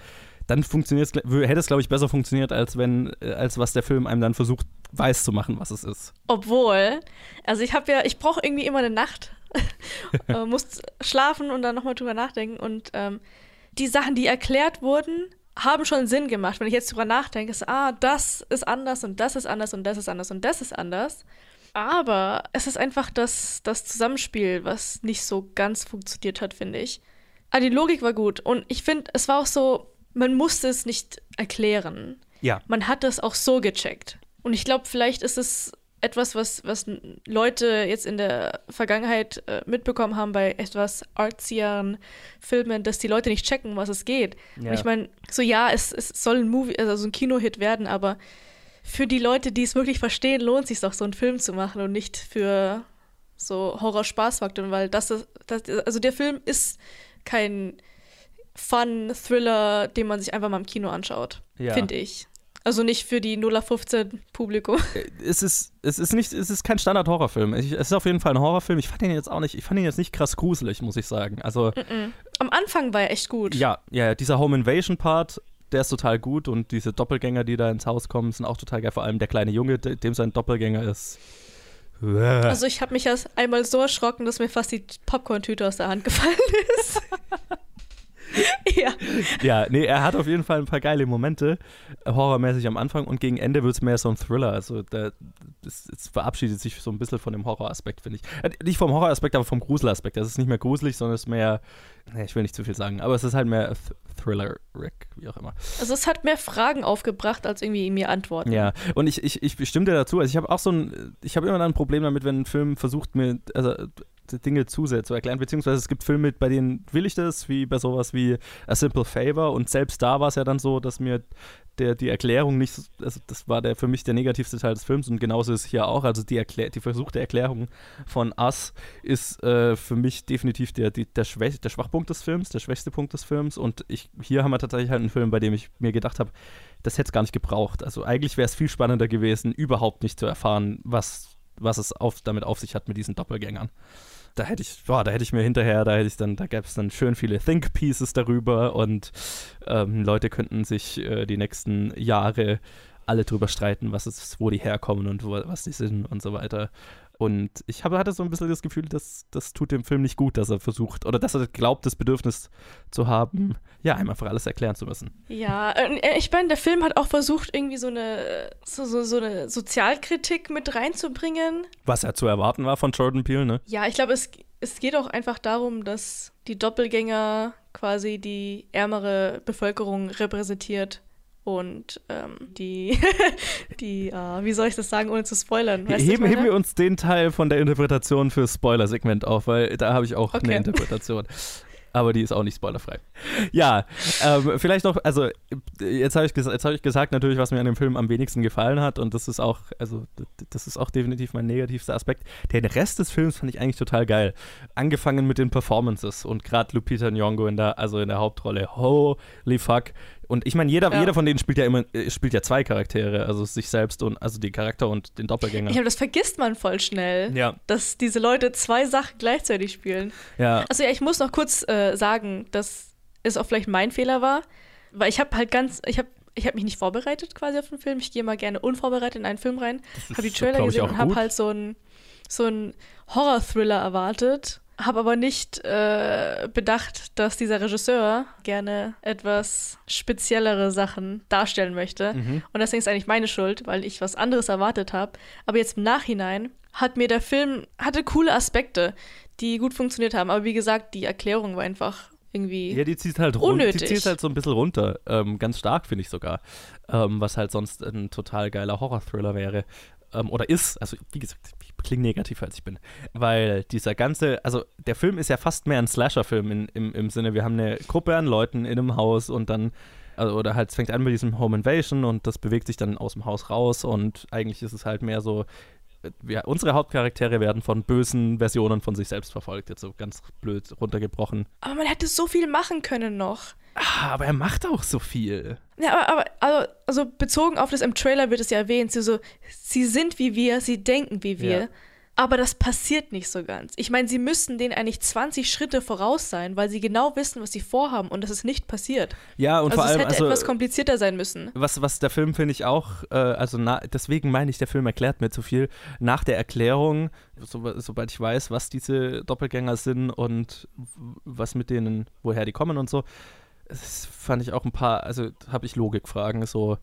dann funktioniert hätte es, glaube ich, besser funktioniert, als wenn, äh, als was der Film einem dann versucht, weiß zu machen, was es ist. Obwohl, also ich habe ja, ich brauche irgendwie immer eine Nacht, äh, muss schlafen und dann nochmal drüber nachdenken. Und ähm, die Sachen, die erklärt wurden, haben schon Sinn gemacht. Wenn ich jetzt drüber nachdenke, ist, ah, das ist anders und das ist anders und das ist anders und das ist anders. Aber es ist einfach das, das Zusammenspiel, was nicht so ganz funktioniert hat, finde ich. Aber die Logik war gut. Und ich finde, es war auch so, man musste es nicht erklären. Ja. Man hat es auch so gecheckt. Und ich glaube, vielleicht ist es etwas, was, was Leute jetzt in der Vergangenheit äh, mitbekommen haben bei etwas artsieren Filmen, dass die Leute nicht checken, was es geht. Ja. Und ich meine, so ja, es, es soll ein Movie, also ein Kinohit werden, aber für die Leute, die es wirklich verstehen, lohnt es sich doch, so einen Film zu machen und nicht für so Horror-Spaß-Faktor, weil das ist, das, also der Film ist kein Fun-Thriller, den man sich einfach mal im Kino anschaut, ja. finde ich. Also nicht für die 0815 Publikum. Äh, es ist, es ist nicht, es ist kein Standard-Horrorfilm. Es ist auf jeden Fall ein Horrorfilm. Ich fand ihn jetzt auch nicht, ich fand ihn jetzt nicht krass gruselig, muss ich sagen. Also. Mm -mm. Am Anfang war er echt gut. Ja, ja, dieser Home Invasion-Part, der ist total gut und diese Doppelgänger, die da ins Haus kommen, sind auch total geil. Vor allem der kleine Junge, dem sein Doppelgänger ist. Also ich habe mich erst einmal so erschrocken, dass mir fast die Popcorn-Tüte aus der Hand gefallen ist. ja. Ja, nee, er hat auf jeden Fall ein paar geile Momente, äh, horrormäßig am Anfang und gegen Ende wird es mehr so ein Thriller. Also es verabschiedet sich so ein bisschen von dem Horroraspekt, finde ich. Äh, nicht vom Horroraspekt, aber vom Gruselaspekt. Das ist nicht mehr gruselig, sondern es ist mehr, nee, ich will nicht zu viel sagen, aber es ist halt mehr Th Thriller, Rick, wie auch immer. Also es hat mehr Fragen aufgebracht, als irgendwie mir Antworten. Ja, und ich, ich, ich stimme dir dazu. Also ich habe auch so ein, ich habe immer ein Problem damit, wenn ein Film versucht mir, also Dinge zu sehr zu erklären, beziehungsweise es gibt Filme, bei denen will ich das, wie bei sowas wie A Simple Favor. Und selbst da war es ja dann so, dass mir der, die Erklärung nicht, also das war der für mich der negativste Teil des Films und genauso ist es hier auch, also die, Erklär, die versuchte Erklärung von Us ist äh, für mich definitiv der, die, der, Schwäch, der Schwachpunkt des Films, der schwächste Punkt des Films. Und ich, hier haben wir tatsächlich halt einen Film, bei dem ich mir gedacht habe, das hätte es gar nicht gebraucht. Also eigentlich wäre es viel spannender gewesen, überhaupt nicht zu erfahren, was, was es auf, damit auf sich hat mit diesen Doppelgängern da hätte ich, boah, da hätte ich mir hinterher, da hätte ich dann, da gäbe es dann schön viele Think Pieces darüber und ähm, Leute könnten sich äh, die nächsten Jahre alle drüber streiten, was ist, wo die herkommen und wo, was die sind und so weiter. Und ich habe, hatte so ein bisschen das Gefühl, dass das tut dem Film nicht gut, dass er versucht oder dass er glaubt, das Bedürfnis zu haben, ja, einem einfach alles erklären zu müssen. Ja, äh, ich meine, der Film hat auch versucht, irgendwie so eine, so, so, so eine Sozialkritik mit reinzubringen. Was ja zu erwarten war von Jordan Peele, ne? Ja, ich glaube, es, es geht auch einfach darum, dass die Doppelgänger quasi die ärmere Bevölkerung repräsentiert und ähm, die, die uh, wie soll ich das sagen, ohne zu spoilern? Weißt heben, heben wir uns den Teil von der Interpretation für Spoiler-Segment auf, weil da habe ich auch okay. eine Interpretation. aber die ist auch nicht spoilerfrei. Ja, ähm, vielleicht noch, also jetzt habe ich, hab ich gesagt natürlich, was mir an dem Film am wenigsten gefallen hat und das ist auch, also das ist auch definitiv mein negativster Aspekt. Den Rest des Films fand ich eigentlich total geil. Angefangen mit den Performances und gerade Lupita Nyong'o in der, also in der Hauptrolle. Holy fuck, und ich meine, jeder, ja. jeder von denen spielt ja immer, äh, spielt ja zwei Charaktere, also sich selbst und also den Charakter und den Doppelgänger. Ja, das vergisst man voll schnell. Ja. Dass diese Leute zwei Sachen gleichzeitig spielen. Ja. Also ja, ich muss noch kurz äh, sagen, dass es auch vielleicht mein Fehler war, weil ich habe halt ganz, ich habe ich habe mich nicht vorbereitet quasi auf den Film. Ich gehe mal gerne unvorbereitet in einen Film rein, habe die Trailer gesehen und habe halt so einen so Horror-Thriller erwartet habe aber nicht äh, bedacht, dass dieser Regisseur gerne etwas speziellere Sachen darstellen möchte. Mhm. Und deswegen ist eigentlich meine Schuld, weil ich was anderes erwartet habe. Aber jetzt im Nachhinein hat mir der Film, hatte coole Aspekte, die gut funktioniert haben. Aber wie gesagt, die Erklärung war einfach irgendwie Ja, die zieht halt, unnötig. die zieht halt so ein bisschen runter. Ähm, ganz stark, finde ich sogar. Ähm, was halt sonst ein total geiler Horror-Thriller wäre. Ähm, oder ist. Also, wie gesagt, klinge negativer als ich bin. Weil dieser ganze, also der Film ist ja fast mehr ein Slasher-Film in, im, im Sinne, wir haben eine Gruppe an Leuten in einem Haus und dann, also, oder halt, es fängt an mit diesem Home Invasion und das bewegt sich dann aus dem Haus raus und eigentlich ist es halt mehr so, wir, unsere Hauptcharaktere werden von bösen Versionen von sich selbst verfolgt, jetzt so ganz blöd runtergebrochen. Aber man hätte so viel machen können noch. Ah, aber er macht auch so viel. Ja, aber, aber also, also, bezogen auf das im Trailer wird es ja erwähnt, sie, so, sie sind wie wir, sie denken wie wir. Ja. Aber das passiert nicht so ganz. Ich meine, sie müssen denen eigentlich 20 Schritte voraus sein, weil sie genau wissen, was sie vorhaben und das ist nicht passiert. Ja, und also vor allem. es hätte also, etwas komplizierter sein müssen. Was, was der Film, finde ich, auch, äh, also na, deswegen meine ich, der Film erklärt mir zu viel. Nach der Erklärung, so, sobald ich weiß, was diese Doppelgänger sind und was mit denen, woher die kommen und so, das fand ich auch ein paar, also habe ich Logikfragen, so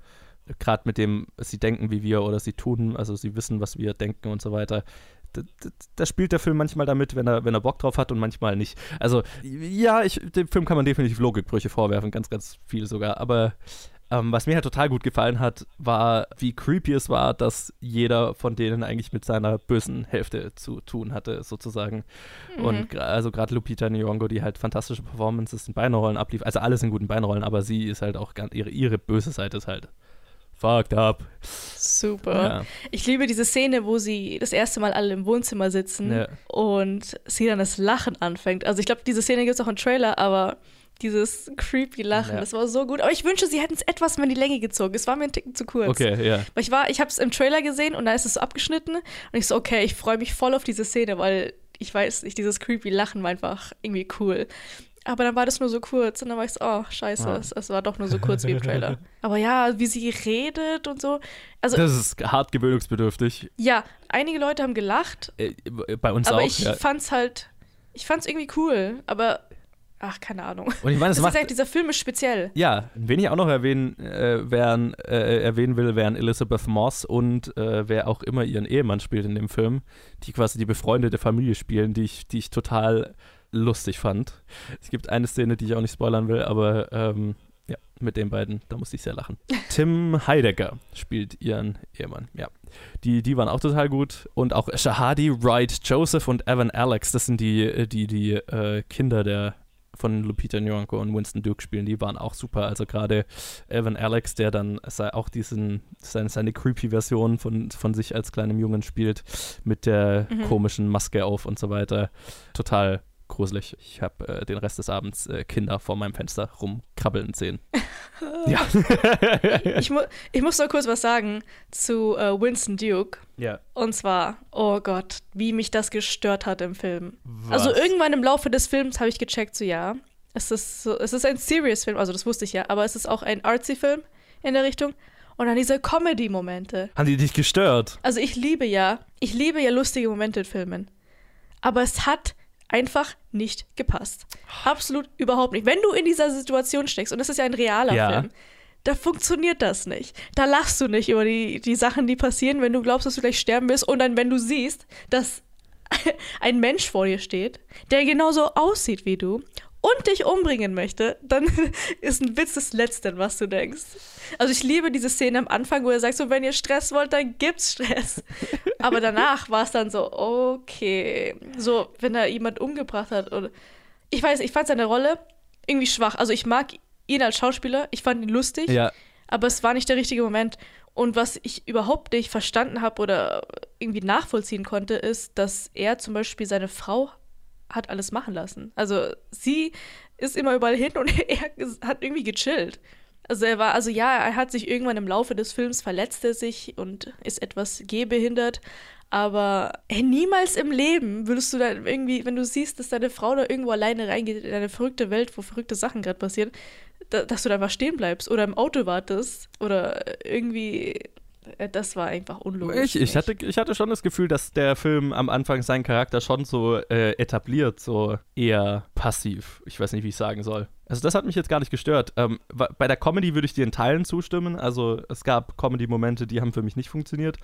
gerade mit dem, sie denken wie wir oder sie tun, also sie wissen, was wir denken und so weiter da, spielt der Film manchmal damit, wenn er, wenn er Bock drauf hat und manchmal nicht. Also, ja, ich, dem Film kann man definitiv Logikbrüche vorwerfen, ganz, ganz viel sogar. Aber ähm, was mir halt total gut gefallen hat, war, wie creepy es war, dass jeder von denen eigentlich mit seiner bösen Hälfte zu tun hatte, sozusagen. Mhm. Und also gerade Lupita Nyong'o, die halt fantastische Performances in Beinrollen ablief, also alles in guten Beinrollen, aber sie ist halt auch, ihre, ihre böse Seite ist halt fucked up. Super. Ja. Ich liebe diese Szene, wo sie das erste Mal alle im Wohnzimmer sitzen ja. und sie dann das Lachen anfängt. Also ich glaube, diese Szene gibt es auch im Trailer, aber dieses creepy Lachen, ja. das war so gut. Aber ich wünsche, sie hätten es etwas mehr in die Länge gezogen. Es war mir ein Ticken zu kurz. Okay, ja. Weil ich war, ich habe es im Trailer gesehen und da ist es so abgeschnitten und ich so, okay, ich freue mich voll auf diese Szene, weil ich weiß nicht, dieses creepy Lachen war einfach irgendwie cool. Aber dann war das nur so kurz und dann war ich so, oh, scheiße, ah. es, es, war doch nur so kurz wie im Trailer. Aber ja, wie sie redet und so. Also, das ist hart gewöhnungsbedürftig. Ja, einige Leute haben gelacht. Äh, bei uns aber auch. Aber ich ja. fand's halt, ich fand's irgendwie cool, aber ach, keine Ahnung. Und ich meine, das macht, ist dieser Film ist speziell. Ja, wen ich auch noch erwähnen, äh, wären, äh, erwähnen will, wären Elizabeth Moss und äh, wer auch immer ihren Ehemann spielt in dem Film, die quasi die befreundete Familie spielen, die ich, die ich total lustig fand. Es gibt eine Szene, die ich auch nicht spoilern will, aber ähm, ja, mit den beiden, da musste ich sehr lachen. Tim Heidecker spielt ihren Ehemann, ja. Die, die waren auch total gut. Und auch Shahadi, Wright, Joseph und Evan Alex, das sind die, die, die äh, Kinder der von Lupita Nyong'o und Winston Duke spielen, die waren auch super. Also gerade Evan Alex, der dann auch diesen, seine, seine creepy Version von, von sich als kleinem Jungen spielt, mit der mhm. komischen Maske auf und so weiter. Total gruselig. Ich habe äh, den Rest des Abends äh, Kinder vor meinem Fenster rumkrabbeln sehen. ja. ich, mu ich muss noch kurz was sagen zu äh, Winston Duke. Ja. Und zwar, oh Gott, wie mich das gestört hat im Film. Was? Also irgendwann im Laufe des Films habe ich gecheckt, so ja, es ist, so, es ist ein Serious-Film, also das wusste ich ja, aber es ist auch ein Artsy-Film in der Richtung. Und dann diese Comedy-Momente. Haben die dich gestört? Also ich liebe ja, ich liebe ja lustige Momente in Filmen. Aber es hat einfach nicht gepasst. Absolut überhaupt nicht. Wenn du in dieser Situation steckst, und das ist ja ein realer ja. Film, da funktioniert das nicht. Da lachst du nicht über die, die Sachen, die passieren, wenn du glaubst, dass du gleich sterben wirst. Und dann, wenn du siehst, dass ein Mensch vor dir steht, der genauso aussieht wie du und dich umbringen möchte, dann ist ein Witz das Letzte, was du denkst. Also ich liebe diese Szene am Anfang, wo er sagt, so wenn ihr Stress wollt, dann gibt's Stress. Aber danach war es dann so, okay, so wenn er jemand umgebracht hat oder ich weiß, ich fand seine Rolle irgendwie schwach. Also ich mag ihn als Schauspieler, ich fand ihn lustig, ja. aber es war nicht der richtige Moment. Und was ich überhaupt nicht verstanden habe oder irgendwie nachvollziehen konnte, ist, dass er zum Beispiel seine Frau hat alles machen lassen. Also sie ist immer überall hin und er hat irgendwie gechillt. Also er war, also ja, er hat sich irgendwann im Laufe des Films verletzt er sich und ist etwas gehbehindert, aber ey, niemals im Leben würdest du dann irgendwie, wenn du siehst, dass deine Frau da irgendwo alleine reingeht in eine verrückte Welt, wo verrückte Sachen gerade passieren, da, dass du da einfach stehen bleibst oder im Auto wartest oder irgendwie das war einfach unlogisch. Ich, ich, hatte, ich hatte schon das Gefühl, dass der Film am Anfang seinen Charakter schon so äh, etabliert, so eher passiv. Ich weiß nicht, wie ich sagen soll. Also das hat mich jetzt gar nicht gestört. Ähm, bei der Comedy würde ich dir in Teilen zustimmen. Also es gab Comedy-Momente, die haben für mich nicht funktioniert.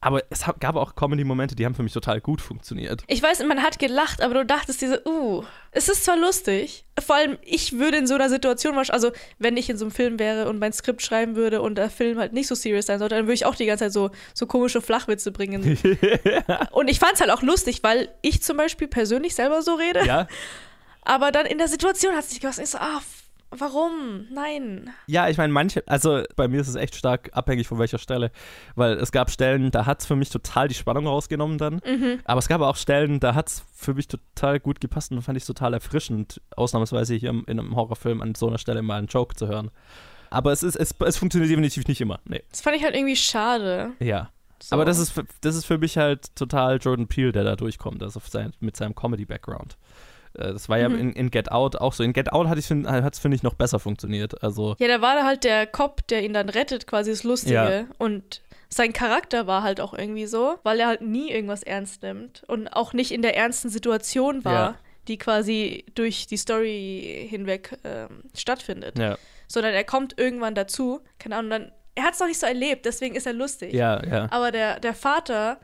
Aber es gab auch Comedy-Momente, die haben für mich total gut funktioniert. Ich weiß, man hat gelacht, aber du dachtest dir so, uh, es ist zwar lustig, vor allem ich würde in so einer Situation, also wenn ich in so einem Film wäre und mein Skript schreiben würde und der Film halt nicht so serious sein sollte, dann würde ich auch die ganze Zeit so, so komische Flachwitze bringen. und ich fand es halt auch lustig, weil ich zum Beispiel persönlich selber so rede. Ja. Aber dann in der Situation hat sich gedacht, ich so, ah, Warum? Nein. Ja, ich meine, manche, also bei mir ist es echt stark abhängig von welcher Stelle, weil es gab Stellen, da hat es für mich total die Spannung rausgenommen dann, mhm. aber es gab auch Stellen, da hat es für mich total gut gepasst und fand ich total erfrischend, ausnahmsweise hier in einem Horrorfilm an so einer Stelle mal einen Joke zu hören. Aber es, ist, es, es funktioniert definitiv nicht immer, nee. Das fand ich halt irgendwie schade. Ja. So. Aber das ist, für- das ist für mich halt total Jordan Peele, der da durchkommt, also sein, mit seinem Comedy-Background. Äh, Das war ja Mhm. in, in Get Out auch so. In Get Out hat es, finde ich, noch besser funktioniert. Also, Ja, da war da halt der Cop, der ihn dann rettet, quasi das Lustige. Ja. Und sein Charakter war halt auch irgendwie so, weil er halt nie irgendwas ernst nimmt und auch nicht in der ernsten Situation war, Ja. die quasi durch die Story hinweg ähm, stattfindet. ja, Sondern er kommt irgendwann dazu, keine Ahnung, dann, er hat es noch nicht so erlebt, deswegen ist er lustig. ja, ja. Aber der, der Vater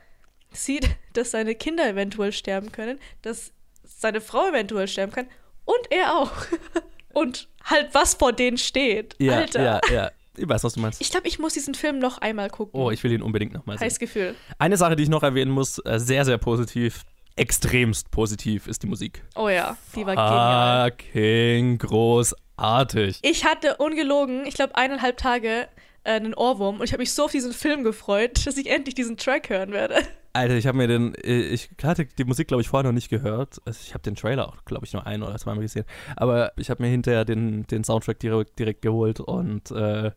sieht, dass seine Kinder eventuell sterben können, dass seine Frau eventuell sterben kann und er auch. Und halt, was vor denen steht. Ja, Alter. ja, ja. Ich weiß, was du meinst. Ich glaube, ich muss diesen Film noch einmal gucken. Oh, ich will ihn unbedingt nochmal sehen. Heiß Gefühl. Eine Sache, die ich noch erwähnen muss, äh, sehr, sehr positiv, extremst positiv, ist die Musik. Oh ja, die war genial. Fucking großartig. Ich hatte ungelogen, ich glaube, eineinhalb Tage äh, einen Ohrwurm und ich habe mich so auf diesen Film gefreut, dass ich endlich diesen Track hören werde. Alter, ich habe mir den, äh, ich hatte die Musik, glaube ich, vorher noch nicht gehört. Also ich habe den Trailer auch, glaube ich, nur ein oder zweimal gesehen. Aber ich habe mir hinterher den, den Soundtrack direkt, direkt geholt und äh,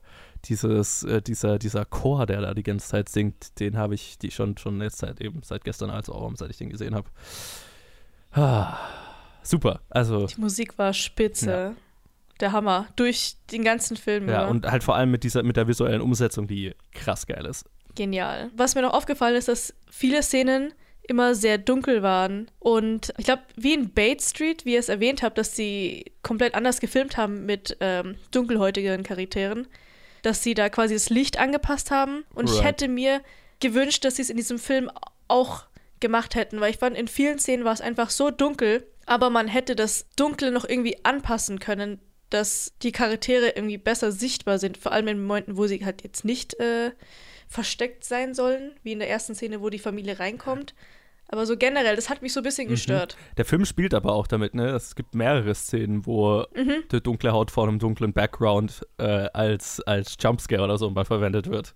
dieses, äh, dieser, dieser Chor, der da die ganze Zeit singt, den habe ich die schon, schon jetzt seit eben, seit gestern als Ohrwurm, seit ich den gesehen habe. Ah, super. Also, Die Musik war spitze. Ja. Der Hammer. Durch den ganzen Film. ja, nur. und halt vor allem mit dieser, mit der visuellen Umsetzung, die krass geil ist. Genial. Was mir noch aufgefallen ist, dass viele Szenen immer sehr dunkel waren. Und ich glaube, wie in Bates Street, wie ihr es erwähnt habt, dass sie komplett anders gefilmt haben mit ähm, dunkelhäutigen Charakteren, dass sie da quasi das Licht angepasst haben. Und ich Right. hätte mir gewünscht, dass sie es in diesem Film auch gemacht hätten, weil ich fand, in vielen Szenen war es einfach so dunkel, aber man hätte das Dunkle noch irgendwie anpassen können, dass die Charaktere irgendwie besser sichtbar sind, vor allem in Momenten, wo sie halt jetzt nicht äh, versteckt sein sollen, wie in der ersten Szene, wo die Familie reinkommt. Aber so generell, das hat mich so ein bisschen gestört. Der Film spielt aber auch damit, ne? Es gibt mehrere Szenen, wo Mhm. die dunkle Haut vor einem dunklen Background äh, als, als Jumpscare oder so mal verwendet wird.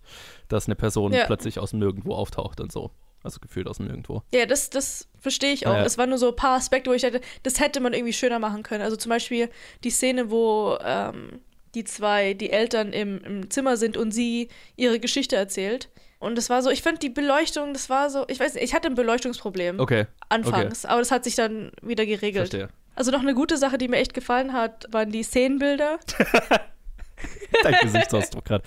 Dass eine Person Ja. plötzlich aus dem Nirgendwo auftaucht und so. Also gefühlt aus dem Nirgendwo. Ja, das, das verstehe ich auch. Ja. Es waren nur so ein paar Aspekte, wo ich dachte, das hätte man irgendwie schöner machen können. Also zum Beispiel die Szene, wo ähm, die zwei, die Eltern im, im Zimmer sind und sie ihre Geschichte erzählt. Und das war so, ich fand die Beleuchtung, das war so, ich weiß nicht, ich hatte ein Beleuchtungsproblem Okay. anfangs, aber das hat sich dann wieder geregelt. Verstehe. Also noch eine gute Sache, die mir echt gefallen hat, waren die Szenenbilder. Dein Gesichtsausdruck gerade.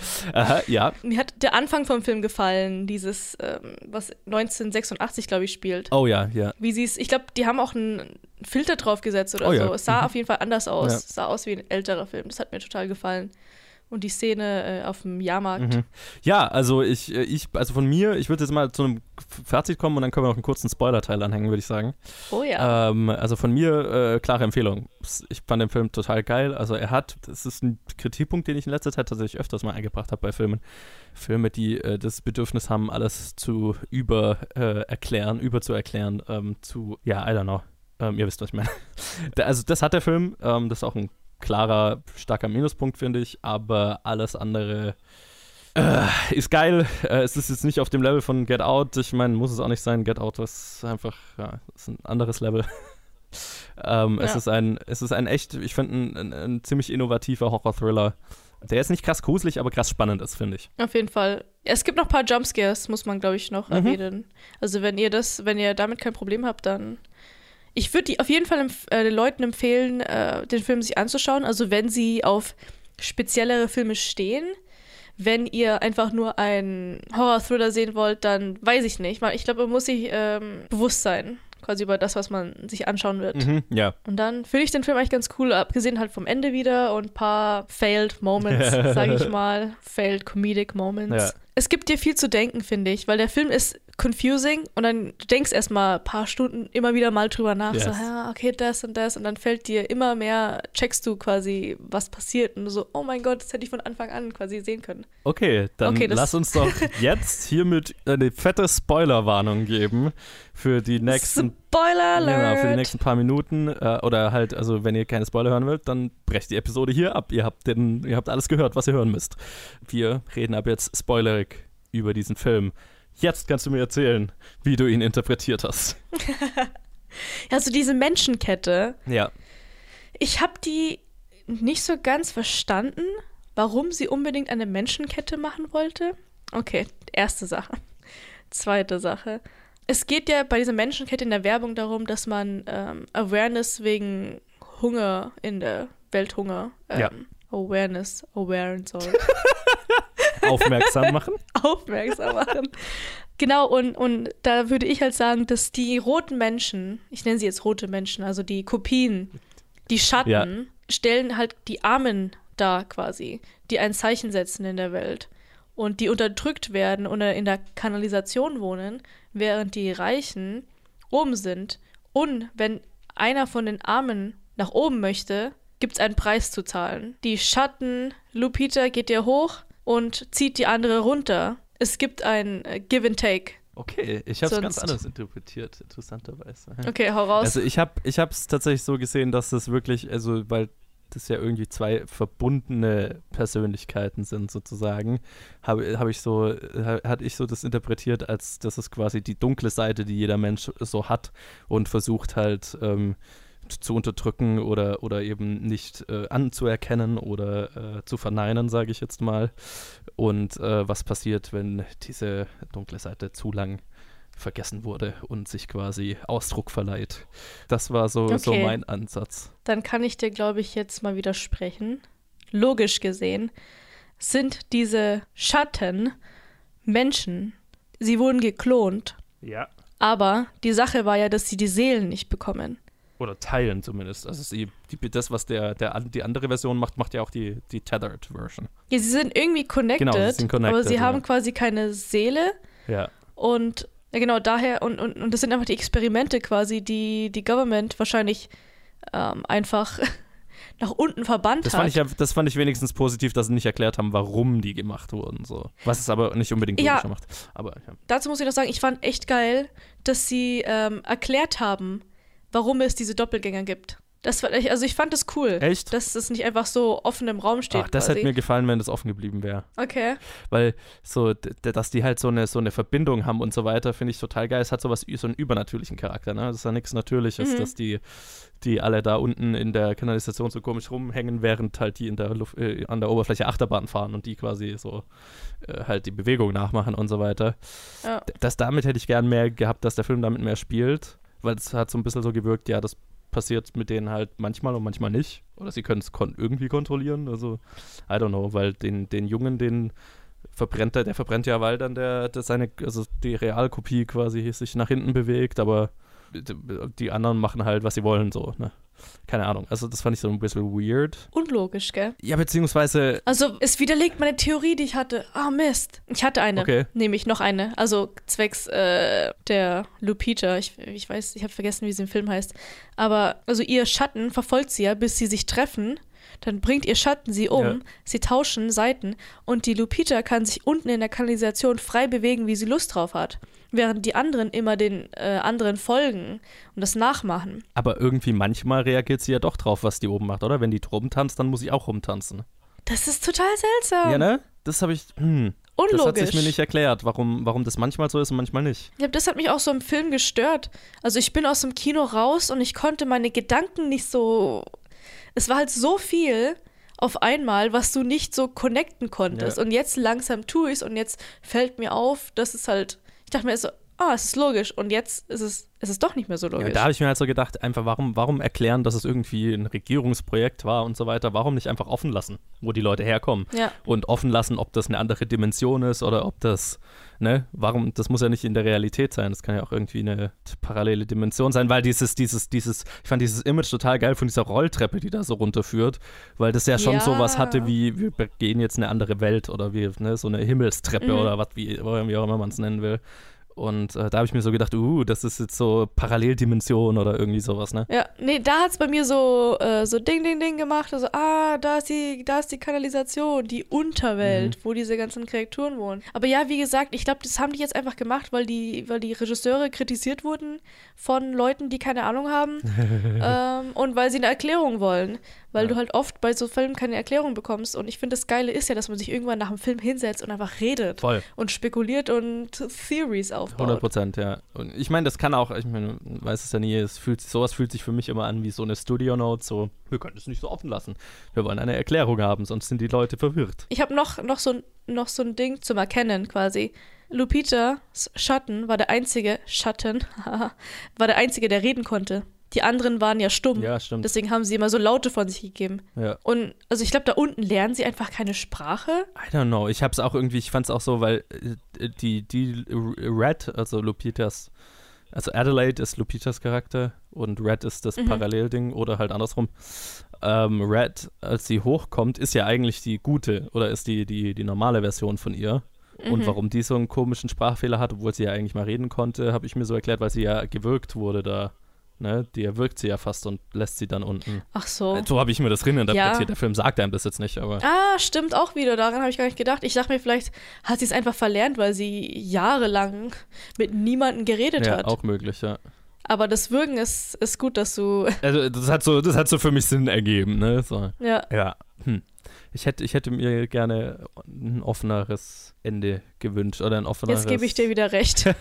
Ja. Mir hat der Anfang vom Film gefallen, dieses, ähm, was 1986, glaube ich, spielt. Oh ja, ja. Wie sie es, ich glaube, die haben auch einen Filter drauf gesetzt oder Oh ja. so. Es sah Mhm. auf jeden Fall anders aus. Ja. Es sah aus wie ein älterer Film. Das hat mir total gefallen. Und die Szene äh, auf dem Jahrmarkt. Mhm. Ja, also ich, äh, ich, also von mir, ich würde jetzt mal zu einem Fazit kommen und dann können wir noch einen kurzen Spoiler-Teil anhängen, würde ich sagen. Oh ja. Ähm, also von mir, äh, klare Empfehlung. Ich fand den Film total geil. Also er hat, das ist ein Kritikpunkt, den ich in letzter Zeit tatsächlich öfters mal eingebracht habe bei Filmen. Filme, die äh, das Bedürfnis haben, alles zu über äh, erklären, über zu erklären, ähm, zu, ja, I don't know. Ähm, ihr wisst, was ich meine. Also das hat der Film. Ähm, das ist auch ein klarer, starker Minuspunkt, finde ich. Aber alles andere äh, ist geil. Äh, es ist jetzt nicht auf dem Level von Get Out. Ich meine, muss es auch nicht sein. Get Out ist einfach, ja, ist ein anderes Level. ähm, es, Ja. ist ein, es ist ein echt, ich finde, ein, ein, ein ziemlich innovativer Horror-Thriller. Der ist nicht krass gruselig, aber krass spannend ist, finde ich. Auf jeden Fall. Es gibt noch ein paar Jumpscares, muss man, glaube ich, noch Mhm. erwähnen. Also wenn ihr das, wenn ihr damit kein Problem habt, dann. Ich würde die auf jeden Fall empf äh, den Leuten empfehlen, äh, den Film sich anzuschauen. Also wenn sie auf speziellere Filme stehen. Wenn ihr einfach nur einen Horror-Thriller sehen wollt, dann weiß ich nicht. Ich glaube, man muss sich ähm, bewusst sein, quasi über das, was man sich anschauen wird. Mhm, ja. Und dann finde ich den Film eigentlich ganz cool, abgesehen halt vom Ende wieder und ein paar failed Moments, sage ich mal. Failed comedic Moments. Ja. Es gibt dir viel zu denken, finde ich, weil der Film ist confusing und dann du denkst erstmal ein paar Stunden immer wieder mal drüber nach, so, Yes. ja, okay, das und das und dann fällt dir immer mehr, checkst du quasi, was passiert und so, oh mein Gott, das hätte ich von Anfang an quasi sehen können. Okay, dann Okay, lass uns doch jetzt hiermit eine fette Spoilerwarnung geben für die nächsten Spoiler Alert! Genau, für die nächsten paar Minuten. Äh, oder halt, also wenn ihr keine Spoiler hören wollt, dann brecht die Episode hier ab. Ihr habt, den, ihr habt alles gehört, was ihr hören müsst. Wir reden ab jetzt spoilerig über diesen Film. Jetzt kannst du mir erzählen, wie du ihn interpretiert hast. Also diese Menschenkette, Ja. Ich habe die nicht so ganz verstanden, warum sie unbedingt eine Menschenkette machen wollte. Okay, erste Sache. zweite Sache. Es geht ja bei dieser Menschenkette in der Werbung darum, dass man ähm, Awareness wegen Hunger in der Welthunger ähm, Ja. Awareness awaren soll. Aufmerksam machen. aufmerksam machen. Genau, und, und da würde ich halt sagen, dass die roten Menschen, ich nenne sie jetzt rote Menschen, also die Kopien, die Schatten, Ja. stellen halt die Armen dar quasi, die ein Zeichen setzen in der Welt. Und die unterdrückt werden oder in der Kanalisation wohnen, während die Reichen oben sind. Und wenn einer von den Armen nach oben möchte, gibt es einen Preis zu zahlen. Die Schatten, Lupita geht ihr hoch und zieht die andere runter. Es gibt ein äh, Give and Take. Okay, ich habe es ganz anders interpretiert, interessanterweise. Okay, hau raus. Also ich habe ich es tatsächlich so gesehen, dass das wirklich, also weil das ja irgendwie zwei verbundene Persönlichkeiten sind sozusagen, habe hab ich so, ha- hatte ich so das interpretiert, als das ist quasi die dunkle Seite, die jeder Mensch so hat und versucht halt ähm, zu unterdrücken oder, oder eben nicht äh, anzuerkennen oder äh, zu verneinen, sage ich jetzt mal. Und äh, was passiert, wenn diese dunkle Seite zu lang vergessen wurde und sich quasi Ausdruck verleiht. Das war so, so Okay. mein Ansatz. Dann kann ich dir, glaube ich, jetzt mal widersprechen. Logisch gesehen sind diese Schatten Menschen. Sie wurden geklont. Ja. Aber die Sache war ja, dass sie die Seelen nicht bekommen. Oder teilen zumindest. Also sie, die, das, was der, der, die andere Version macht, macht ja auch die, die Tethered Version. Ja, sie sind irgendwie connected, Genau, sie sind connected, aber sie ja. haben quasi keine Seele. Ja. Und ja, genau daher, und, und, und das sind einfach die Experimente quasi, die die Government wahrscheinlich ähm, einfach nach unten verbannt Das hat. fand, ich, das fand ich wenigstens positiv, dass sie nicht erklärt haben, warum die gemacht wurden. So. Was es aber nicht unbedingt Ja. logischer macht. Aber ja. Dazu muss ich noch sagen, ich fand echt geil, dass sie ähm, erklärt haben, warum es diese Doppelgänger gibt. Das war, also ich fand das cool. Echt? Dass es nicht einfach so offen im Raum steht. Ach, das quasi. hätte mir gefallen, wenn das offen geblieben wäre. Okay. Weil so, dass die halt so eine, so eine Verbindung haben und so weiter, finde ich total geil. Es hat sowas, so einen übernatürlichen Charakter, ne? Das ist ja nichts Natürliches, Mhm. dass die, die alle da unten in der Kanalisation so komisch rumhängen, während halt die in der Luft, äh, an der Oberfläche Achterbahn fahren und die quasi so äh, halt die Bewegung nachmachen und so weiter. Ja. Das damit hätte ich gern mehr gehabt, dass der Film damit mehr spielt, weil es hat so ein bisschen so gewirkt, ja, das passiert mit denen halt manchmal und manchmal nicht. Oder sie können es kon irgendwie kontrollieren. Also, I don't know, weil den, den Jungen, den verbrennt er, der verbrennt ja, weil dann der, der seine, also die Realkopie quasi sich nach hinten bewegt, aber die anderen machen halt, was sie wollen, so, ne? Keine Ahnung. Also, das fand ich so ein bisschen weird. Unlogisch, gell? Ja, beziehungsweise, Also, es widerlegt meine Theorie, die ich hatte. Ah, Mist. Ich hatte eine. Okay. Nämlich noch eine. Also, zwecks äh, der Lupita. Ich, ich weiß, ich habe vergessen, wie sie im Film heißt. Aber, also, ihr Schatten verfolgt sie ja, bis sie sich treffen. Dann bringt ihr Schatten sie um. Ja. Sie tauschen Seiten. Und die Lupita kann sich unten in der Kanalisation frei bewegen, wie sie Lust drauf hat. Während die anderen immer den äh, anderen folgen und das nachmachen. aber irgendwie manchmal reagiert sie ja doch drauf, was die oben macht, oder? Wenn die rumtanzt, dann muss ich auch rumtanzen. Das ist total seltsam. Ja, ne? Das habe ich, hm. Das hat Unlogisch. sich mir nicht erklärt, warum, warum das manchmal so ist und manchmal nicht. Ja, das hat mich auch so im Film gestört. Also ich bin aus dem Kino raus und ich konnte meine Gedanken nicht so. Es war halt so viel auf einmal, was du nicht so connecten konntest. Ja. Und jetzt langsam tue ich es und jetzt fällt mir auf, dass es halt. Ich dachte mir so, ah, es ist logisch. Und jetzt ist es, es ist doch nicht mehr so Ja, logisch. da habe ich mir halt so gedacht, einfach warum, warum erklären, dass es irgendwie ein Regierungsprojekt war und so weiter, warum nicht einfach offen lassen, wo die Leute herkommen Ja. und offen lassen, ob das eine andere Dimension ist oder ob das, ne, warum, das muss ja nicht in der Realität sein, das kann ja auch irgendwie eine parallele Dimension sein, weil dieses, dieses, dieses, ich fand dieses Image total geil von dieser Rolltreppe, die da so runterführt, weil das ja schon Ja. sowas hatte wie, wir gehen jetzt in eine andere Welt oder wie, ne, so eine Himmelstreppe Mhm. oder was, wie, wie auch immer man es nennen will. Und äh, da habe ich mir so gedacht, uh, das ist jetzt so Paralleldimension oder irgendwie sowas, ne? Ja, nee, da hat es bei mir so, äh, so Ding, Ding, Ding gemacht. Also, ah, da ist die, da ist die Kanalisation, die Unterwelt, Mhm. wo diese ganzen Kreaturen wohnen. Aber ja, wie gesagt, ich glaube, das haben die jetzt einfach gemacht, weil die, weil die Regisseure kritisiert wurden von Leuten, die keine Ahnung haben. ähm, und weil sie eine Erklärung wollen. Weil du halt oft bei so Filmen keine Erklärung bekommst. Und ich finde, das Geile ist ja, dass man sich irgendwann nach dem Film hinsetzt und einfach redet. Voll. Und spekuliert und Theories aufbaut. 100 Prozent, ja. Und ich meine, das kann auch, ich meine, weiß es ja nie, es fühlt, sowas fühlt sich für mich immer an wie so eine Studio-Note, so, wir können es nicht so offen lassen. Wir wollen eine Erklärung haben, sonst sind die Leute verwirrt. Ich habe noch, noch, so, noch so ein Ding zum Erkennen quasi. Lupitas Schatten war der einzige, Schatten, war der einzige, der reden konnte. Die anderen waren ja stumm. Ja, stimmt. Deswegen haben sie immer so Laute von sich gegeben. Ja. Und also ich glaube, da unten lernen sie einfach keine Sprache. I don't know. Ich hab's auch irgendwie, ich fand's auch so, weil äh, die, die Red, also Lupitas, also Adelaide ist Lupitas Charakter und Red ist das Mhm. Parallelding oder halt andersrum. Ähm, Red, als sie hochkommt, ist ja eigentlich die gute oder ist die, die, die normale Version von ihr. Und Mhm. warum die so einen komischen Sprachfehler hat, obwohl sie ja eigentlich mal reden konnte, habe ich mir so erklärt, weil sie ja gewirkt wurde da. Ne? Die erwirkt sie ja fast und lässt sie dann unten. Ach so. So habe ich mir das drin interpretiert. Ja. Der Film sagt einem das jetzt nicht, aber. Ah, stimmt auch wieder. Daran habe ich gar nicht gedacht. Ich dachte mir, vielleicht hat sie es einfach verlernt, weil sie jahrelang mit niemandem geredet ja, hat. auch möglich, ja. Aber das Würgen ist, ist gut, dass du. Also das hat so, das hat so für mich Sinn ergeben, ne? So. Ja. Ja. Hm. Ich hätte, ich hätte mir gerne ein offeneres Ende gewünscht oder ein offeneres. Jetzt gebe ich dir wieder recht.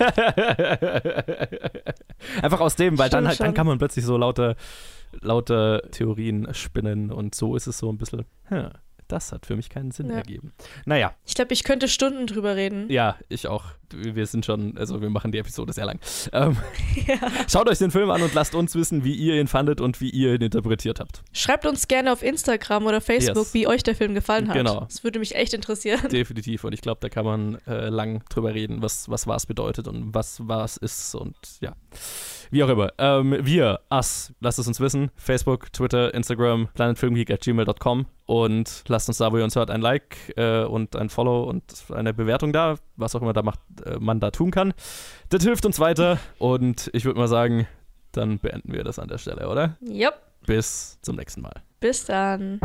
Einfach aus dem, weil dann, Stimmt halt- dann schon. kann man plötzlich so lauter, lauter Theorien spinnen und so ist es so ein bisschen. Hm, das hat für mich keinen Sinn Ja. ergeben. Naja, Ich glaube, ich könnte Stunden drüber reden. ja, ich auch. Wir sind schon, also wir machen die Episode sehr lang. Ähm, Schaut euch den Film an und lasst uns wissen, wie ihr ihn fandet und wie ihr ihn interpretiert habt. Schreibt uns gerne auf Instagram oder Facebook, Yes. wie euch der Film gefallen hat. Genau. Das würde mich echt interessieren. Definitiv. Und ich glaube, da kann man äh, lang drüber reden, was, was was bedeutet und was was ist und ja. Wie auch immer. Ähm, wir, us, lasst es uns wissen. Facebook, Twitter, Instagram, planetfilmgeek.gmail.com und lasst uns da, wo ihr uns hört, ein Like äh, und ein Follow und eine Bewertung da, was auch immer da macht, man da tun kann. Das hilft uns weiter und ich würde mal sagen, dann beenden wir das an der Stelle, oder? Yep. Bis zum nächsten Mal. Bis dann.